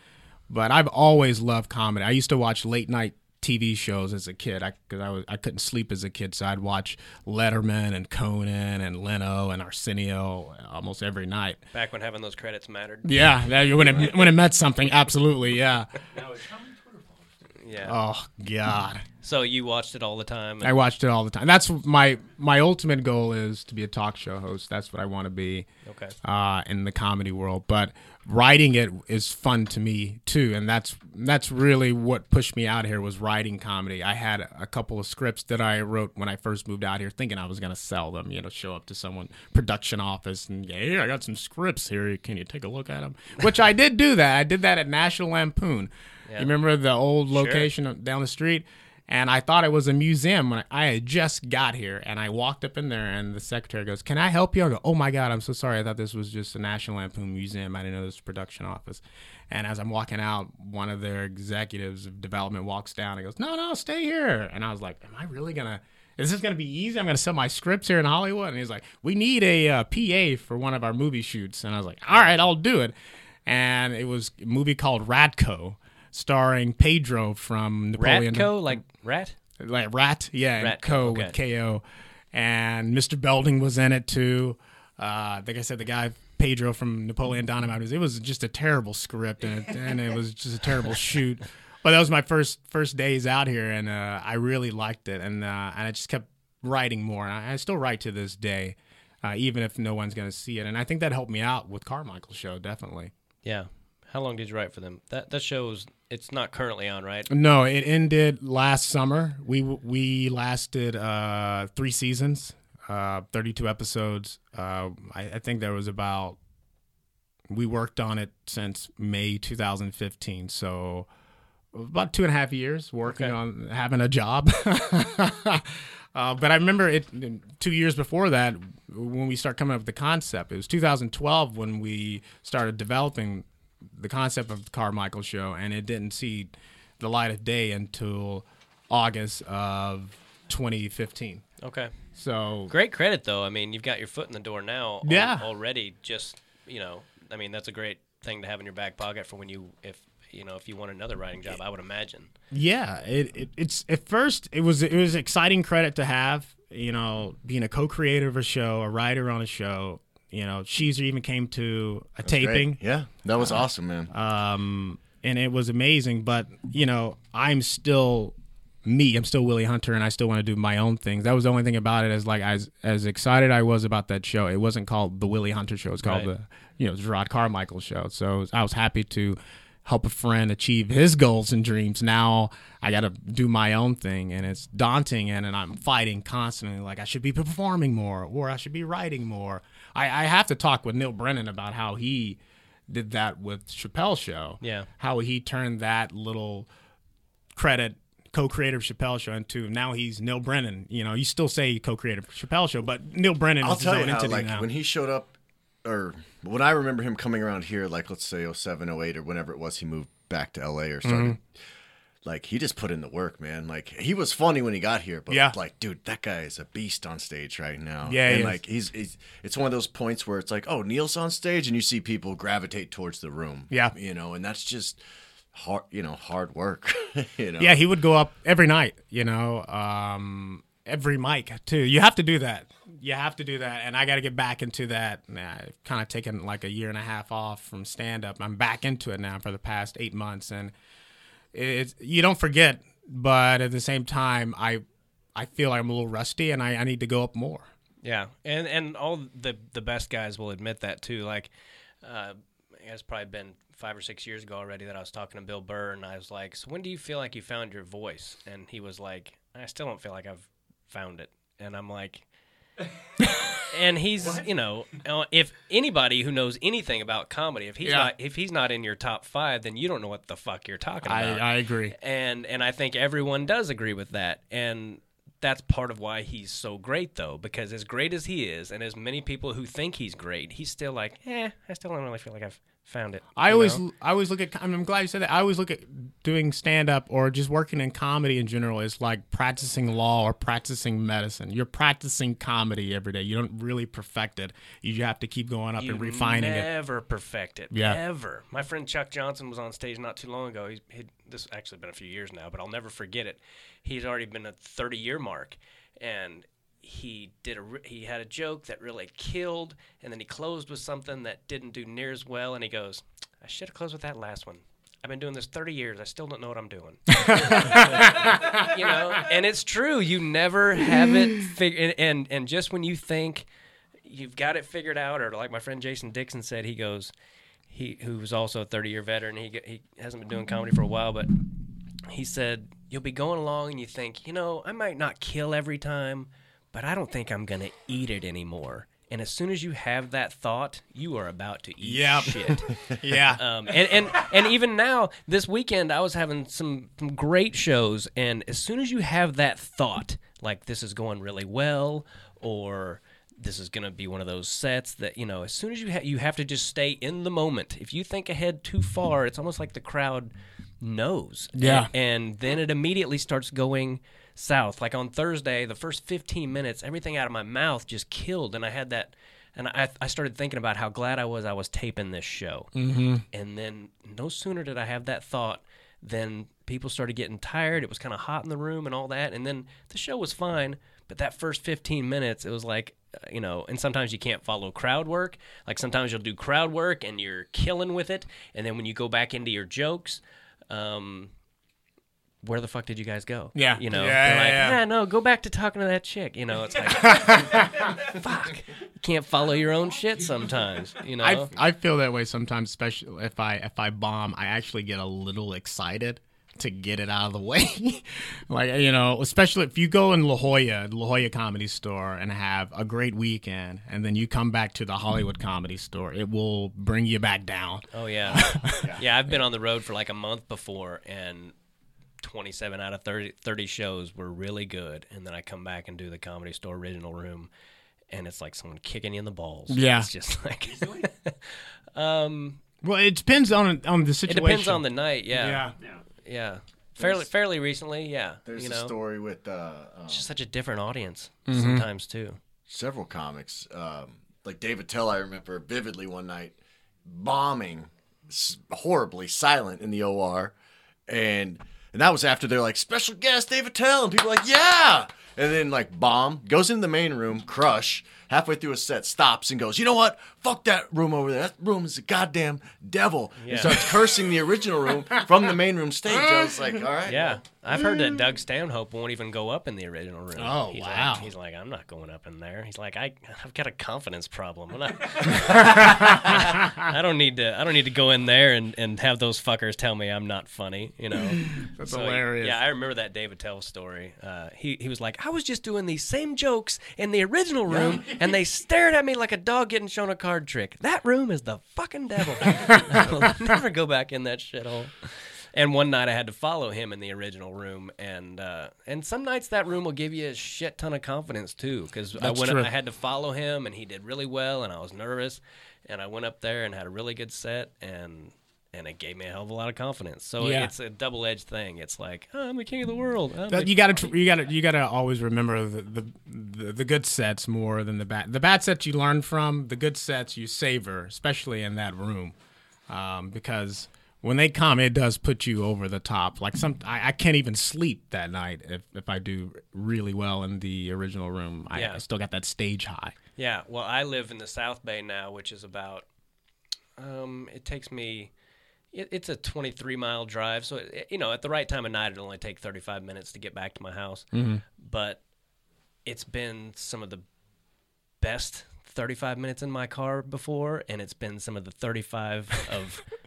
But I've always loved comedy. I used to watch late night TV shows as a kid. I because I was I couldn't sleep as a kid, so I'd watch Letterman and Conan and Leno and Arsenio almost every night. Back when having those credits mattered. Yeah, that, when it when it meant something, absolutely, yeah. Now, how many Twitter followers? Yeah. Oh God, So you watched it all the time. I watched it all the time. That's my my ultimate goal is to be a talk show host. That's what I want to be okay. uh, in the comedy world. But writing it is fun to me too, and that's that's really what pushed me out here was writing comedy. I had a couple of scripts that I wrote when I first moved out here, thinking I was gonna sell them. You know, show up to someone production office and hey, I got some scripts here. Can you take a look at them? Which I did do that. I did that at National Lampoon. You remember the old location down the street? And I thought it was a museum when I had just got here. And I walked up in there, and the secretary goes, "Can I help you?" I go, "Oh my God, I'm so sorry. I thought this was just a National Lampoon museum. I didn't know this was production office." And as I'm walking out, one of their executives of development walks down and goes, "No, no, stay here." And I was like, "Am I really gonna?" Is this gonna be easy? I'm gonna sell my scripts here in Hollywood, and he's like, "We need a uh, PA for one of our movie shoots," and I was like, "All right, I'll do it." And it was a movie called Ratko, starring Pedro from Napoleon. Ratko, like rat. like Rat, yeah, and Co okay. with KO, and Mr. Belding was in it too. Uh, like I said, the guy Pedro from Napoleon Dynamite was. It was just a terrible script, and it, and it was just a terrible shoot. But that was my first first days out here, and uh, I really liked it, and uh, and I just kept writing more, and I, I still write to this day, uh, even if no one's gonna see it. And I think that helped me out with Carmichael's show, definitely. Yeah. How long did you write for them? That that show's it's not currently on, right? No, it ended last summer. We we lasted uh, three seasons, uh, thirty-two episodes. Uh, I, I think there was about we worked on it since May 2015, so about two and a half years working Okay. on having a job. uh, but I remember it two years before that when we started coming up with the concept. It was 2012 when we started developing the concept of the Carmichael show, and it didn't see the light of day until August of 2015. Okay. So Great credit though. I mean, you've got your foot in the door now. al- Yeah. already. Just you know, I mean, that's a great thing to have in your back pocket for when you if you know if you want another writing job. I would imagine. Yeah, it, it it's at first it was it was exciting credit to have. You know, being a co-creator of a show, a writer on a show. You know, Sheezer even came to a taping, Great. Yeah, that was awesome, man. um, and it was amazing. But you know, I'm still me. I'm still Willie Hunter, and I still want to do my own things. That was the only thing about it. As like as as excited I was about that show, it wasn't called the Willie Hunter Show. It's called Right. the you know Jerrod Carmichael Show. So I was happy to help a friend achieve his goals and dreams. Now I got to do my own thing, and it's daunting, and, and I'm fighting constantly. Like I should be performing more, or I should be writing more. I, I have to talk with Neal Brennan about how he did that with Chappelle Show. Yeah. how he turned that little credit co-creator of Chappelle Show into now he's Neal Brennan. You know, you still say co-creator of Chappelle Show, but Neal Brennan I'll is his tell own you how, entity like now. when he showed up, or when I remember him coming around here, like let's say 07, 08, or whenever it was, he moved back to LA or started. Mm-hmm. Like he just put in the work, man. Like he was funny when he got here, but Yeah. like, dude, that guy is a beast on stage right now. Yeah, he and is. like he's, he's, it's one of those points where it's like, oh, Neal's on stage, and you see people gravitate towards the room. Yeah. you know, and that's just hard, you know, hard work. you know, yeah, he would go up every night. You know, um, every mic too. You have to do that. You have to do that, and I got to get back into that. Nah, I've kind of taken like a year and a half off from stand up. I'm back into it now for the past eight months, and it's you don't forget, but at the same time, I I feel I'm a little rusty, and I, I need to go up more. Yeah, and and all the the best guys will admit that too. Like, uh, it's probably been five or six years ago already that I was talking to Bill Burr, and I was like, "So when do you feel like you found your voice?" And he was like, "I still don't feel like I've found it." And I'm like, and he's you know uh, if anybody who knows anything about comedy if he's Yeah. not if he's not in your top five then you don't know what the fuck you're talking I, about I agree. and and I think everyone does agree with that and that's part of why he's so great though because as great as he is and as many people who think he's great he's still like eh I still don't really feel like I've found it I always, know? I always look at. I'm glad you said that. I always look at doing stand up or just working in comedy in general is like practicing law or practicing medicine. You're practicing comedy every day. You don't really perfect it. You have to keep going up you and refining it. never perfect it. Yeah. Ever. My friend Chuck Johnson was on stage not too long ago. He's he, this actually been a few years now, but I'll never forget it. He's already been a 30 year mark, and he did a he had a joke that really killed, and then he closed with something that didn't do near as well, and he goes, "I should have closed with that last one." I've been doing this 30 years. I still don't know what I'm doing. you know, and it's true. You never have it figured. And, and and just when you think you've got it figured out, or like my friend Jason Dixon said, he goes, he who was also a 30 year veteran. He he hasn't been doing comedy for a while, but he said you'll be going along and you think, you know, I might not kill every time, but I don't think I'm gonna eat it anymore. And as soon as you have that thought, you are about to eat Yep. shit. Yeah. Um, and, and and even now, this weekend, I was having some, some great shows, and as soon as you have that thought, like this is going really well, or this is going to be one of those sets that you know, as soon as you ha- you have to just stay in the moment. If you think ahead too far, it's almost like the crowd knows. Yeah. and, and then it immediately starts going south. Like on Thursday, the first 15 minutes, everything out of my mouth just killed, and I had that. And I, I started thinking about how glad I was I was taping this show. Mm-hmm. And then no sooner did I have that thought than people started getting tired. It was kind of hot in the room and all that. And then the show was fine. But that first 15 minutes, it was like, uh, you know, and sometimes you can't follow crowd work. Like sometimes you'll do crowd work and you're killing with it. And then when you go back into your jokes, um, where the fuck did you guys go? Yeah. You know, Yeah, they're yeah, like, yeah. yeah, no, go back to talking to that chick. You know, it's like, fuck. You can't follow your own shit sometimes, you know? I, I feel that way sometimes, especially if I if I bomb, I actually get a little excited to get it out of the way. like you know, especially if you go in La Jolla, La Jolla Comedy Store, and have a great weekend, and then you come back to the Hollywood Comedy Store, it will bring you back down. Oh yeah. yeah, I've been on the road for like a month before and 27 out of 30, 30 shows were really good and then I come back and do the comedy store original room and it's like someone kicking you in the balls. Yeah. It's just like um Well, it depends on on the situation. it depends on the night, yeah. yeah. Yeah. Fairly fairly recently, yeah. There's you a story with uh, um, It's just such a different audience Mm-hmm. sometimes too. several comics, um, like Dave Attell. I remember vividly one night bombing horribly, silent in the OR, and and that was after they're like special guest Dave Attell, and people like yeah, and then like bomb goes in the main room, crush halfway through a set, stops and goes, you know what? Fuck that room over there. That room is a goddamn devil. Yeah. And starts cursing the original room from the main room stage. I was like, all right, Yeah, well, I've heard that Doug Stanhope won't even go up in the original room. Oh, he's wow. Like, he's like, I'm not going up in there. He's like, I, I've got a confidence problem. Not- I don't need to. I don't need to go in there and, and have those fuckers tell me I'm not funny. You know, That's So, hilarious. Yeah, I remember that Dave Attell story. Uh, he he was like, I was just doing these same jokes in the original room, and they stared at me like a dog getting shown a card trick. That room is the fucking devil. I will never go back in that shithole. And one night I had to follow him in the original room, and uh, and some nights that room will give you a shit ton of confidence too, because I That's went, true. I had to follow him, and he did really well, and I was nervous, and I went up there and had a really good set, and and it gave me a hell of a lot of confidence. So Yeah. it's a double edged thing. It's like oh, I'm the king of the world. That the- you got to you got to you got to always remember the, the the the good sets more than the bad. The bad sets you learn from, the good sets you savor, especially in that room, um, because when they come, it does put you over the top. Like some, I, I can't even sleep that night if if I do really well in the original room. I, Yeah. I still got that stage high. Yeah, well, I live in the South Bay now, which is about. Um, it takes me. It, it's a 23 mile drive, so it, you know, at the right time of night, it'll only take 35 minutes to get back to my house. Mm-hmm. But it's been some of the best 35 minutes in my car before, and it's been some of the 35 of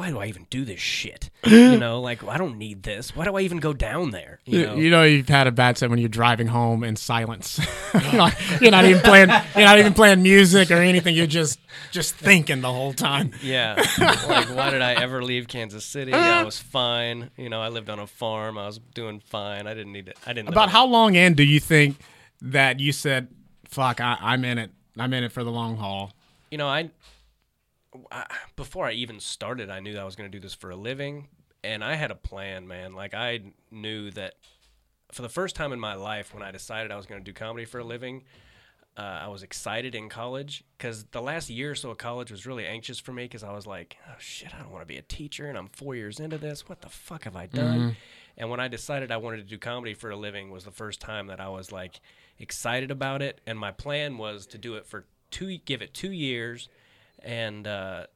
why do I even do this shit? you know, like I don't need this. Why do I even go down there? You know, You know you've had a bad set when you're driving home in silence. you're, not, you're not even playing. You're not even playing music or anything. You're just just thinking the whole time. Yeah. like, why did I ever leave Kansas City? I was fine. You know, I lived on a farm. I was doing fine. I didn't need it. I didn't. About how long in do you think that you said, "Fuck, I, I'm in it. I'm in it for the long haul." You know, I, I before I even started, I knew I was going to do this for a living, and I had a plan, man. Like I knew that for the first time in my life, when I decided I was going to do comedy for a living. Uh, I was excited in college because the last year or so of college was really anxious for me because I was like, oh shit, I don't want to be a teacher and I'm four years into this. What the fuck have I done? And when I decided I wanted to do comedy for a living was the first time that I was like excited about it. And my plan was to do it for two, give it two years, and uh,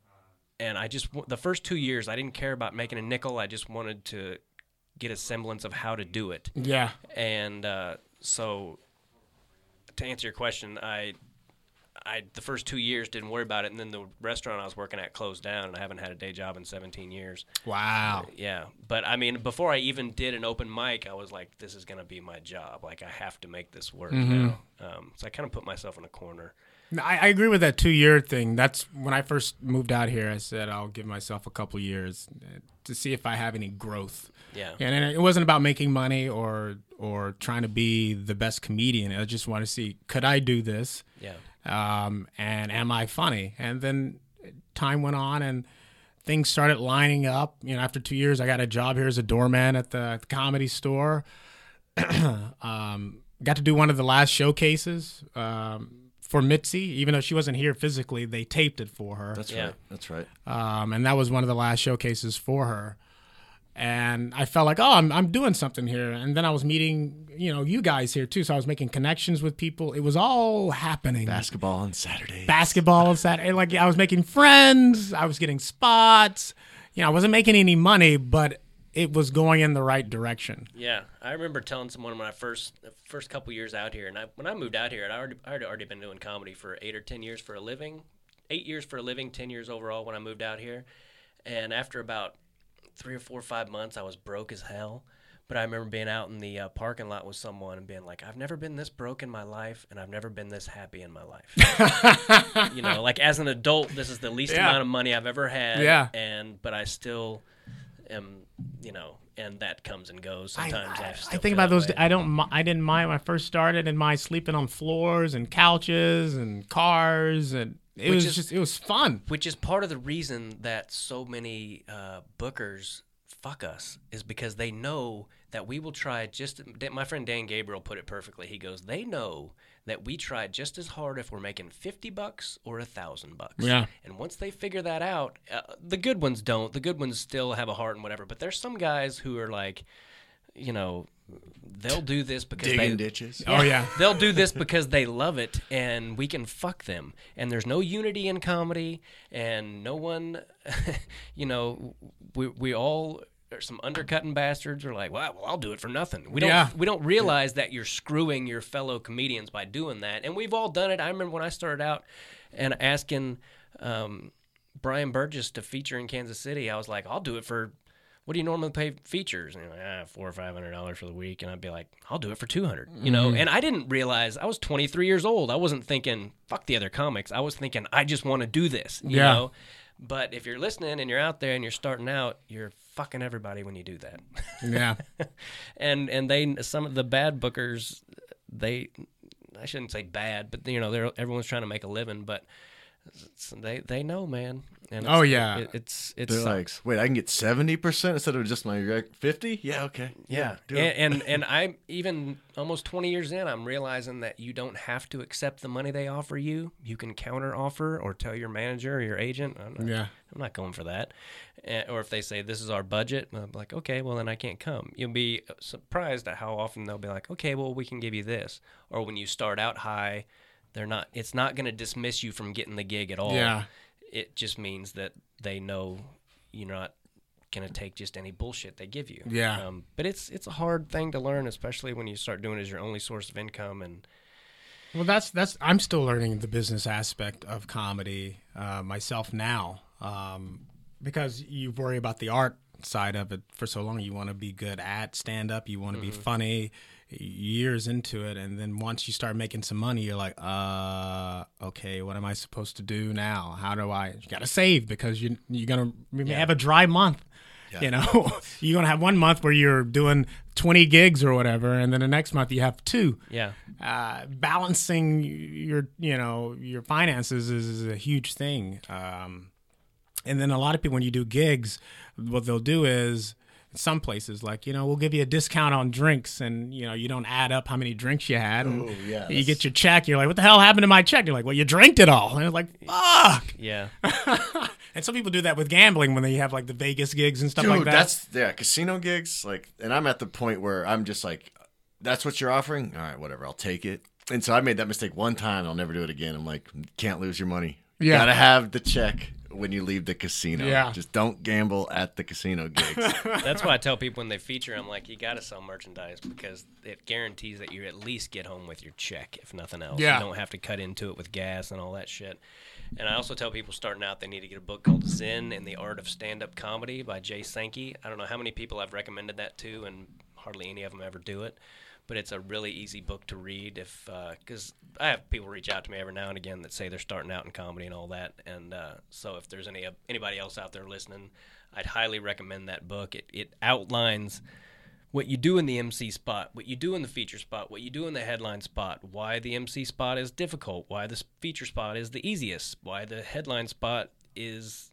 and I just the first two years I didn't care about making a nickel. I just wanted to get a semblance of how to do it Yeah. and uh, so to answer your question, I, I the first two years didn't worry about it, and then the restaurant I was working at closed down, and I haven't had a day job in 17 years. Wow. Yeah, but I mean, before I even did an open mic, I was like, this is gonna be my job. Like, I have to make this work now. Um, so I kind of put myself in a corner. I, I agree with that two year thing. That's when I first moved out here. I said I'll give myself a couple years uh, to see if I have any growth. Yeah. And it wasn't about making money or or trying to be the best comedian. I just want to see could I do this, Yeah. um, and am I funny? And then time went on and things started lining up. You know, after two years, I got a job here as a doorman at the, at the comedy store. um, got to do one of the last showcases um, for Mitzi, even though she wasn't here physically. They taped it for her That's Yeah. right. That's right. um, and that was one of the last showcases for her. And I felt like, oh, I'm, I'm doing something here. And then I was meeting, you know, you guys here too. So I was making connections with people. It was all happening. Basketball on Saturday. Basketball on Saturday. Like I was making friends. I was getting spots. You know, I wasn't making any money, but it was going in the right direction. Yeah, I remember telling someone when I first the first couple years out here, and I, when I moved out here, I already I had already been doing comedy for eight or ten years for a living, eight years for a living, ten years overall when I moved out here, and after about three or four or five months, I was broke as hell. But I remember being out in the uh, parking lot with someone and being like, "I've never been this broke in my life, and I've never been this happy in my life." you know, like as an adult, this is the least Yeah. amount of money I've ever had. Yeah. and but I still am, you know, and that comes and goes. Sometimes I, I, still I think about those. way. I don't. I didn't mind when I first started, and my sleeping on floors and couches and cars, and it Which was is- just it was fun. which is part of the reason that so many uh, bookers fuck us is because they know that we will try just my friend Dan Gabriel put it perfectly he goes they know that we try just as hard if we're making 50 bucks or a thousand bucks Yeah. and once they figure that out uh, the good ones don't the good ones still have a heart and whatever but there's some guys who are like you know they'll do this because Digging they ditches. Oh yeah. They'll do this because they love it and we can fuck them. And there's no unity in comedy and no one, you know, we, we all are some undercutting bastards are like, well, well, I'll do it for nothing. We don't, Yeah. we don't realize that you're screwing your fellow comedians by doing that. And we've all done it. I remember when I started out and asking, um, Brian Burgess to feature in Kansas City. I was like, I'll do it for what do you normally pay features? And like, ah, four or five hundred dollars for the week, and I'd be like, I'll do it for two hundred. You know, and I didn't realize I was 23 years old. I wasn't thinking fuck the other comics. I was thinking I just want to do this. You Yeah. know. But if you're listening and you're out there and you're starting out, you're fucking everybody when you do that. Yeah. and and they some of the bad bookers, they I shouldn't say bad, but you know they're everyone's trying to make a living, but they they know, man. And Oh, yeah. it, it's it's They're like, wait, I can get seventy percent instead of just my fifty. Yeah, okay. Yeah, do and, and and I'm even almost 20 years in. I'm realizing that you don't have to accept the money they offer you. You can counter offer or tell your manager or your agent, I'm not, Yeah. I'm not going for that. Eh, or if they say this is our budget, I'm like, okay, well then I can't come. You'll be surprised at how often they'll be like, okay, well we can give you this. Or when you start out high, they're not. It's not going to dismiss you from getting the gig at all. Yeah. It just means that they know you're not gonna take just any bullshit they give you. Yeah. Um, but it's it's a hard thing to learn, especially when you start doing it as your only source of income. And Well, that's that's. I'm still learning the business aspect of comedy uh, myself now. Um, because you worry about the art side of it for so long. You want to be good at stand up. You want to be funny. Years into it, and then once you start making some money, you're like, uh, okay, what am I supposed to do now? How do I? You got to save because you you're gonna you may have a dry month. You know, you're gonna have one month where you're doing 20 gigs or whatever, and then the next month you have two Yeah. uh, balancing your you know your finances is, is a huge thing um, and then a lot of people when you do gigs what they'll do is some places like you know we'll give you a discount on drinks and you know you don't add up how many drinks you had and Oh, yeah, you get your check you're like what the hell happened to my check you're like well you drank it all and it's like fuck Yeah. and some people do that with gambling when they have like the vegas gigs and stuff Dude, like that that's yeah, casino gigs. Like, and I'm at the point where I'm just like, that's what you're offering. All right, whatever, I'll take it. And so I made that mistake one time. I'll never do it again. I'm like, can't lose your money. Yeah. gotta have the check when you leave the casino. Yeah. just don't gamble at the casino gigs. That's why I tell people when they feature, I'm like, you got to sell merchandise because it guarantees that you at least get home with your check, if nothing else. Yeah. You don't have to cut into it with gas and all that shit. And I also tell people starting out they need to get a book called Zen and the Art of Stand Up Comedy by Jay Sankey. I don't know how many people I've recommended that to, and hardly any of them ever do it. But it's a really easy book to read if, uh, because I have people reach out to me every now and again that say they're starting out in comedy and all that. And uh, so if there's any uh, anybody else out there listening, I'd highly recommend that book. It it outlines what you do in the MC spot, what you do in the feature spot, what you do in the headline spot, why the MC spot is difficult, why the feature spot is the easiest, why the headline spot is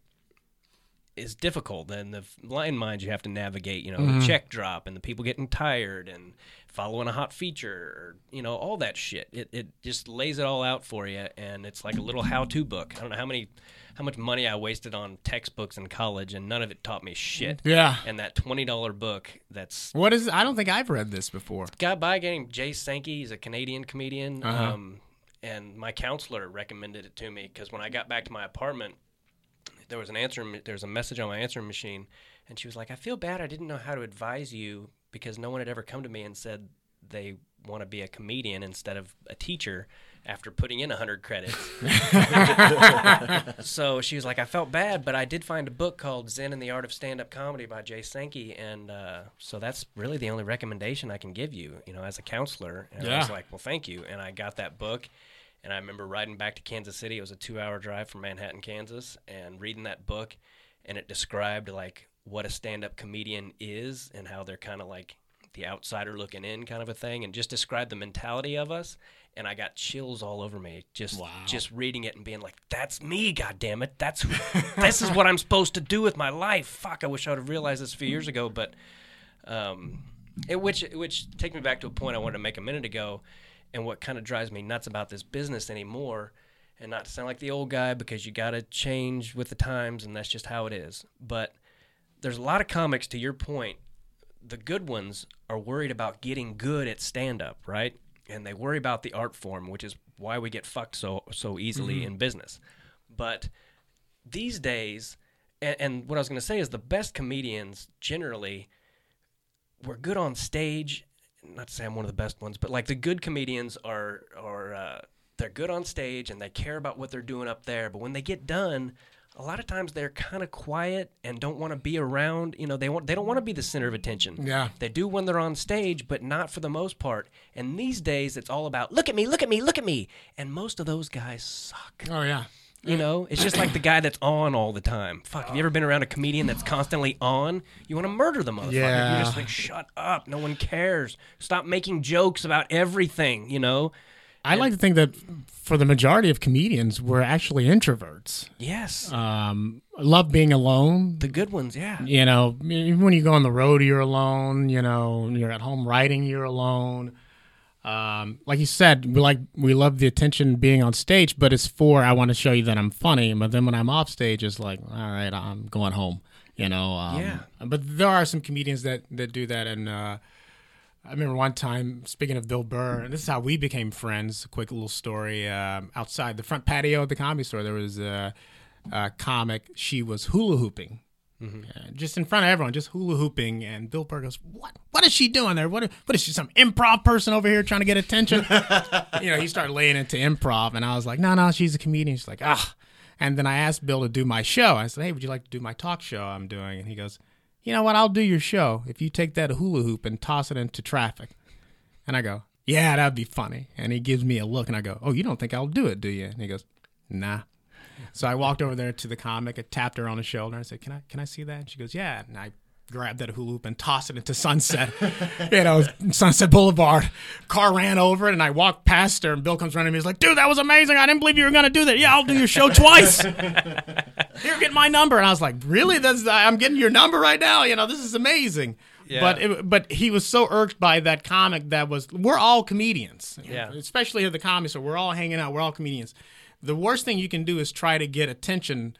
is difficult and the line minds you have to navigate, you know, the mm-hmm. check drop and the people getting tired and following a hot feature or, you know, all that shit. It it just lays it all out for you and it's like a little how-to book. I don't know how many how much money I wasted on textbooks in college and none of it taught me shit. yeah And that $20 book that's what is i don't think i've read this before guy by named Jay Sankey. He's a Canadian comedian. Uh-huh. Um, and my counselor recommended it to me because when I got back to my apartment, there was an answer. There was a message on my answering machine, and she was like, "I feel bad. I didn't know how to advise you because no one had ever come to me and said they want to be a comedian instead of a teacher." After putting in 100 credits. so she was like, I felt bad, but I did find a book called Zen and the Art of Stand Up Comedy by Jay Sankey. And uh, so that's really the only recommendation I can give you, you know, as a counselor. And I was like, well, thank you. And I got that book. And I remember riding back to Kansas City. It was a two hour drive from Manhattan, Kansas, and reading that book. And it described like what a stand up comedian is and how they're kind of like the outsider looking in kind of a thing and just describe the mentality of us and I got chills all over me just Wow. just reading it and being like that's me god damn it that's who, this is what I'm supposed to do with my life fuck I wish I would have realized this a few years ago but um it, which which takes me back to a point I wanted to make a minute ago and what kind of drives me nuts about this business anymore and not to sound like the old guy because you got to change with the times and that's just how it is but there's a lot of comics to your point the good ones are worried about getting good at stand up, right? And they worry about the art form, which is why we get fucked so so easily in business. But these days, and, and what I was going to say is the best comedians generally were good on stage. Not to say I'm one of the best ones, but like the good comedians are are uh, they're good on stage and they care about what they're doing up there. But when they get done, a lot of times they're kind of quiet and don't want to be around. You know, they want they don't want to be the center of attention. Yeah. They do when they're on stage, but not for the most part. And these days, it's all about look at me, look at me, look at me. And most of those guys suck. oh yeah You know, it's just like the guy that's on all the time. Fuck, have you ever been around a comedian that's constantly on? You want to murder the motherfucker. Yeah. You're just like, shut up. No one cares. Stop making jokes about everything, you know? I like to think that for the majority of comedians, we're actually introverts. Yes. Um, love being alone. the good ones, yeah. You know, even when you go on the road, you're alone. You know, you're at home writing, you're alone. Um, like you said, we like we love the attention being on stage, but it's for I want to show you that I'm funny. But then when I'm off stage, it's like, all right, I'm going home. You know. Um, Yeah. But there are some comedians that that do that, and uh, I remember one time speaking of Bill Burr, and this is how we became friends. A quick little story. Um, outside the front patio at the comedy store, there was a, a comic. She was hula hooping. Uh, just in front of everyone, just hula hooping, and Bill Burr goes, "What? What is she doing there? What? What is she? Some improv person over here trying to get attention?" you know, he started laying into improv, and I was like, "No, no, she's a comedian." She's like, "Ah," And then I asked Bill to do my show. I said, "Hey, would you like to do my talk show I'm doing?" And he goes, "You know what? I'll do your show if you take that hula hoop and toss it into traffic." And I go, "Yeah, that'd be funny." And he gives me a look, and I go, "Oh, you don't think I'll do it, do you?" And he goes, "Nah." So I walked over there to the comic, I tapped her on the shoulder, and I said, "Can I can I see that?" And she goes, "Yeah." And I grabbed that hula hoop and tossed it into Sunset, you know, Sunset Boulevard. Car ran over it, and I walked past her, and Bill comes running to me. He's like, "Dude, that was amazing! I didn't believe you were gonna do that. Yeah, I'll do your show twice. Here, get my number." And I was like, "Really? That's I'm getting your number right now. You know, this is amazing." Yeah. But it, but he was so irked by that comic that was we're all comedians, Yeah. especially at the comedy store. We're all hanging out. We're all comedians. The worst thing you can do is try to get attention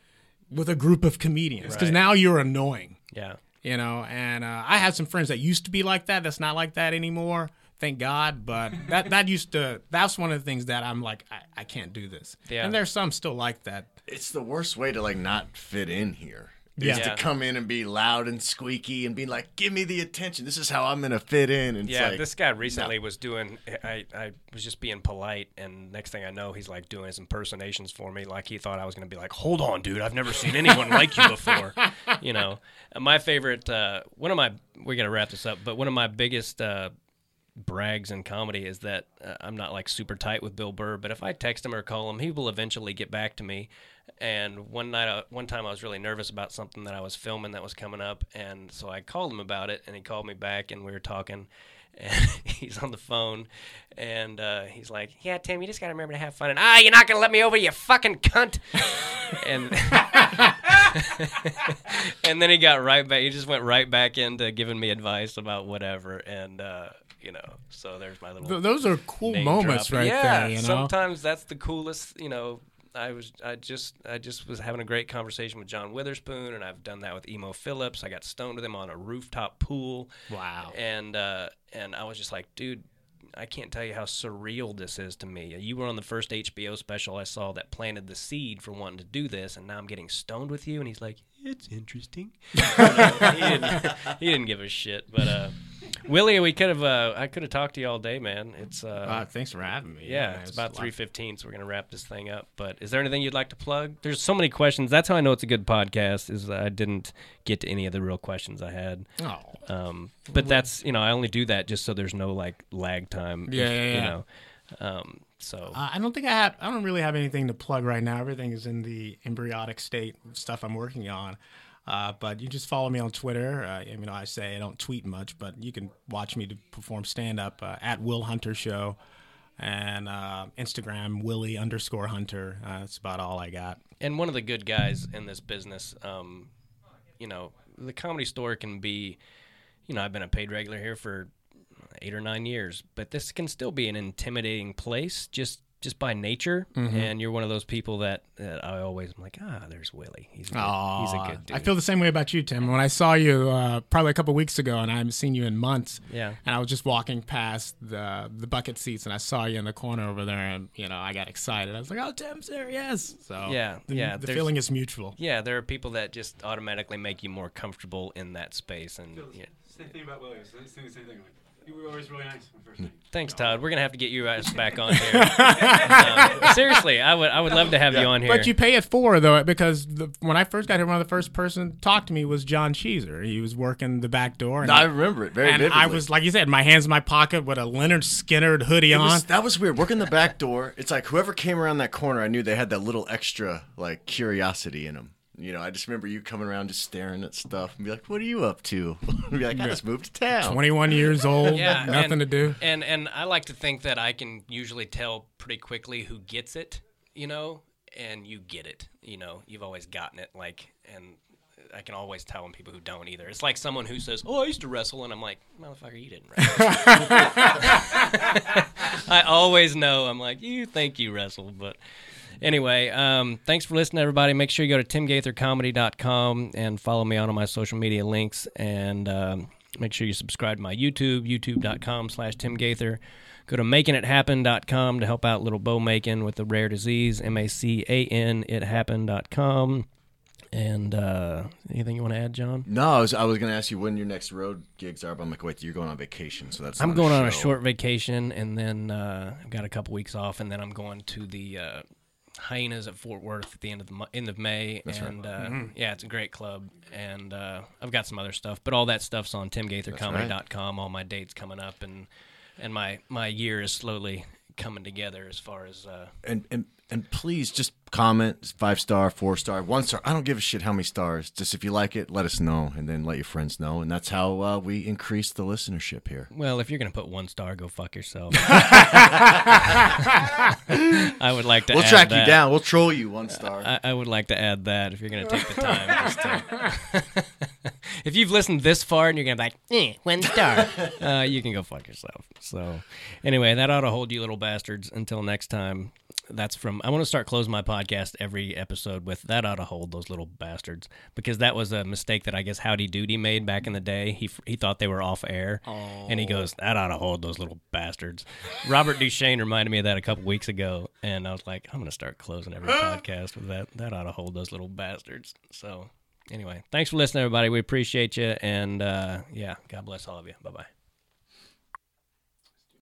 with a group of comedians because Right. now you're annoying, Yeah. You know. And uh, I had some friends that used to be like that. That's not like that anymore. Thank God. But that that used to. That's one of the things that I'm like, I, I can't do this. Yeah. And there's some still like that. It's the worst way to like not fit in here. Is Yeah. To come in and be loud and squeaky and be like, "Give me the attention. This is how I'm gonna fit in." And Yeah, like, this guy recently was doing. I, I was just being polite, and next thing I know, he's like doing his impersonations for me. Like he thought I was gonna be like, "Hold on, dude, I've never seen anyone like you before." You know, And my favorite. Uh, one of my. We gotta wrap this up, but one of my biggest. Uh, brags in comedy is that uh, I'm not like super tight with Bill Burr, but if I text him or call him, he will eventually get back to me. And one night, uh, one time, I was really nervous about something that I was filming that was coming up, and so I called him about it, and he called me back, and we were talking. And he's on the phone, and uh, he's like, "Yeah, Tim, you just gotta remember to have fun." And ah, you're not gonna let me over, you fucking cunt. and and then he got right back. He just went right back into giving me advice about whatever, and uh, you know, so there's my little Th- those are cool moments drop. right yeah, there. You know. sometimes that's the coolest. You know, I was I just I just was having a great conversation with John Witherspoon, and I've done that with Emo Philips. I got stoned with him on a rooftop pool. Wow. And uh, and I was just like, dude. I can't tell you how surreal this is to me. You were on the first HBO special I saw that planted the seed for wanting to do this, and now I'm getting stoned with you. And he's like, "It's interesting." he, didn't, he didn't give a shit. But uh, Willie, we could have. Uh, I could have talked to you all day, man. It's uh, Uh, thanks for having me. yeah, man, it's about three fifteen, so we're gonna wrap this thing up. But is there anything you'd like to plug? There's so many questions. That's how I know it's a good podcast. Is I didn't get to any of the real questions I had. Oh, Um, but that's you know I only do that just so there's no like lag time. Yeah, yeah, You know, um, so Uh, I don't think I have. I don't really have anything to plug right now. Everything is in the embryonic state of stuff I'm working on. Uh, but you just follow me on Twitter. Uh, I mean, I say I don't tweet much, but you can watch me to perform stand up uh, at Will Hunter Show, and uh, Instagram Willie underscore Hunter. Uh, that's about all I got. and one of the good guys in this business, um, you know, the comedy store can be, you know, I've been a paid regular here for eight or nine years, but this can still be an intimidating place just just by nature. Mm-hmm. And you're one of those people that, that I always am like, ah, there's Willie. He's a good, he's a good dude. I feel the same way about you, Tim. When I saw you uh, probably a couple weeks ago, and I haven't seen you in months. Yeah. And I was just walking past the the bucket seats, and I saw you in the corner over there, and you know, I got excited. I was like, "Oh, Tim's there, yes!" So Yeah, the, yeah, The feeling is mutual. yeah, there are people that just automatically make you more comfortable in that space. And yeah. Same thing about Willie. Same, same, same thing. Like, you were always really nice when first night. Thanks, Todd. We're gonna have to get you guys back on here. Um, seriously, I would I would love to have you on here. But you pay it for though, because the, when I first got here, one of the first person to talk to me was John Cheeser. He was working the back door, and, No, I remember it very and vividly. I was like you said, my hands in my pocket with a Lynyrd Skynyrd hoodie It on. was, that was weird. Working the back door, it's like whoever came around that corner, I knew they had that little extra like curiosity in them. You know, I just remember you coming around just staring at stuff and be like, "What are you up to?" and be like, "I just moved to town." 21 years old, yeah, nothing and, to do. And and I like to think that I can usually tell pretty quickly who gets it, you know, and you get it. You know, you've always gotten it. Like, and I can always tell when people who don't either. It's like someone who says, "Oh, I used to wrestle," and I'm like, "Motherfucker, you didn't wrestle." I always know. I'm like, "You think you wrestled," but. Anyway, um, thanks for listening, everybody. Make sure you go to timgaithercomedy.com and follow me on all my social media links. And um, make sure you subscribe to my YouTube, youtube.com slash timgaither. Go to makingithappen.com to help out little Bo Macan with the rare disease, M-A-C-A-N, ithappen.com. And uh, anything you want to add, John? No, I was, I was going to ask you when your next road gigs are, but I'm like, wait, you're going on vacation, so that's. I'm going on a short vacation, and then uh, I've got a couple weeks off, and then I'm going to the uh, Hyenas at Fort Worth at the end of the end of May, and uh, yeah, it's a great club. And uh, I've got some other stuff, but all that stuff's on timgaithercomedy.com. All my dates coming up, and and my my year is slowly coming together as far as uh, and and and please just comment five star, four star, one star. I don't give a shit how many stars. Just if you like it, let us know, and then let your friends know, and that's how uh, we increase the listenership here. Well, if you're gonna put one star, go fuck yourself. I would like to. We'll track you down. We'll troll you one star. I, I would like to add that if you're gonna take the time. just to- if you've listened this far and you're gonna be like, eh, one star, uh, you can go fuck yourself. So, anyway, that ought to hold you little bastards. Until next time. That's from. I want to start closing my podcast every episode with that ought to hold those little bastards because that was a mistake that I guess Howdy Doody made back in the day. He he thought they were off air, and he goes that ought to hold those little bastards. Robert Duchesne reminded me of that a couple weeks ago, and I was like, I'm gonna start closing every podcast with that. That ought to hold those little bastards. So anyway, thanks for listening, everybody. We appreciate you, and uh, yeah, God bless all of you. Bye bye.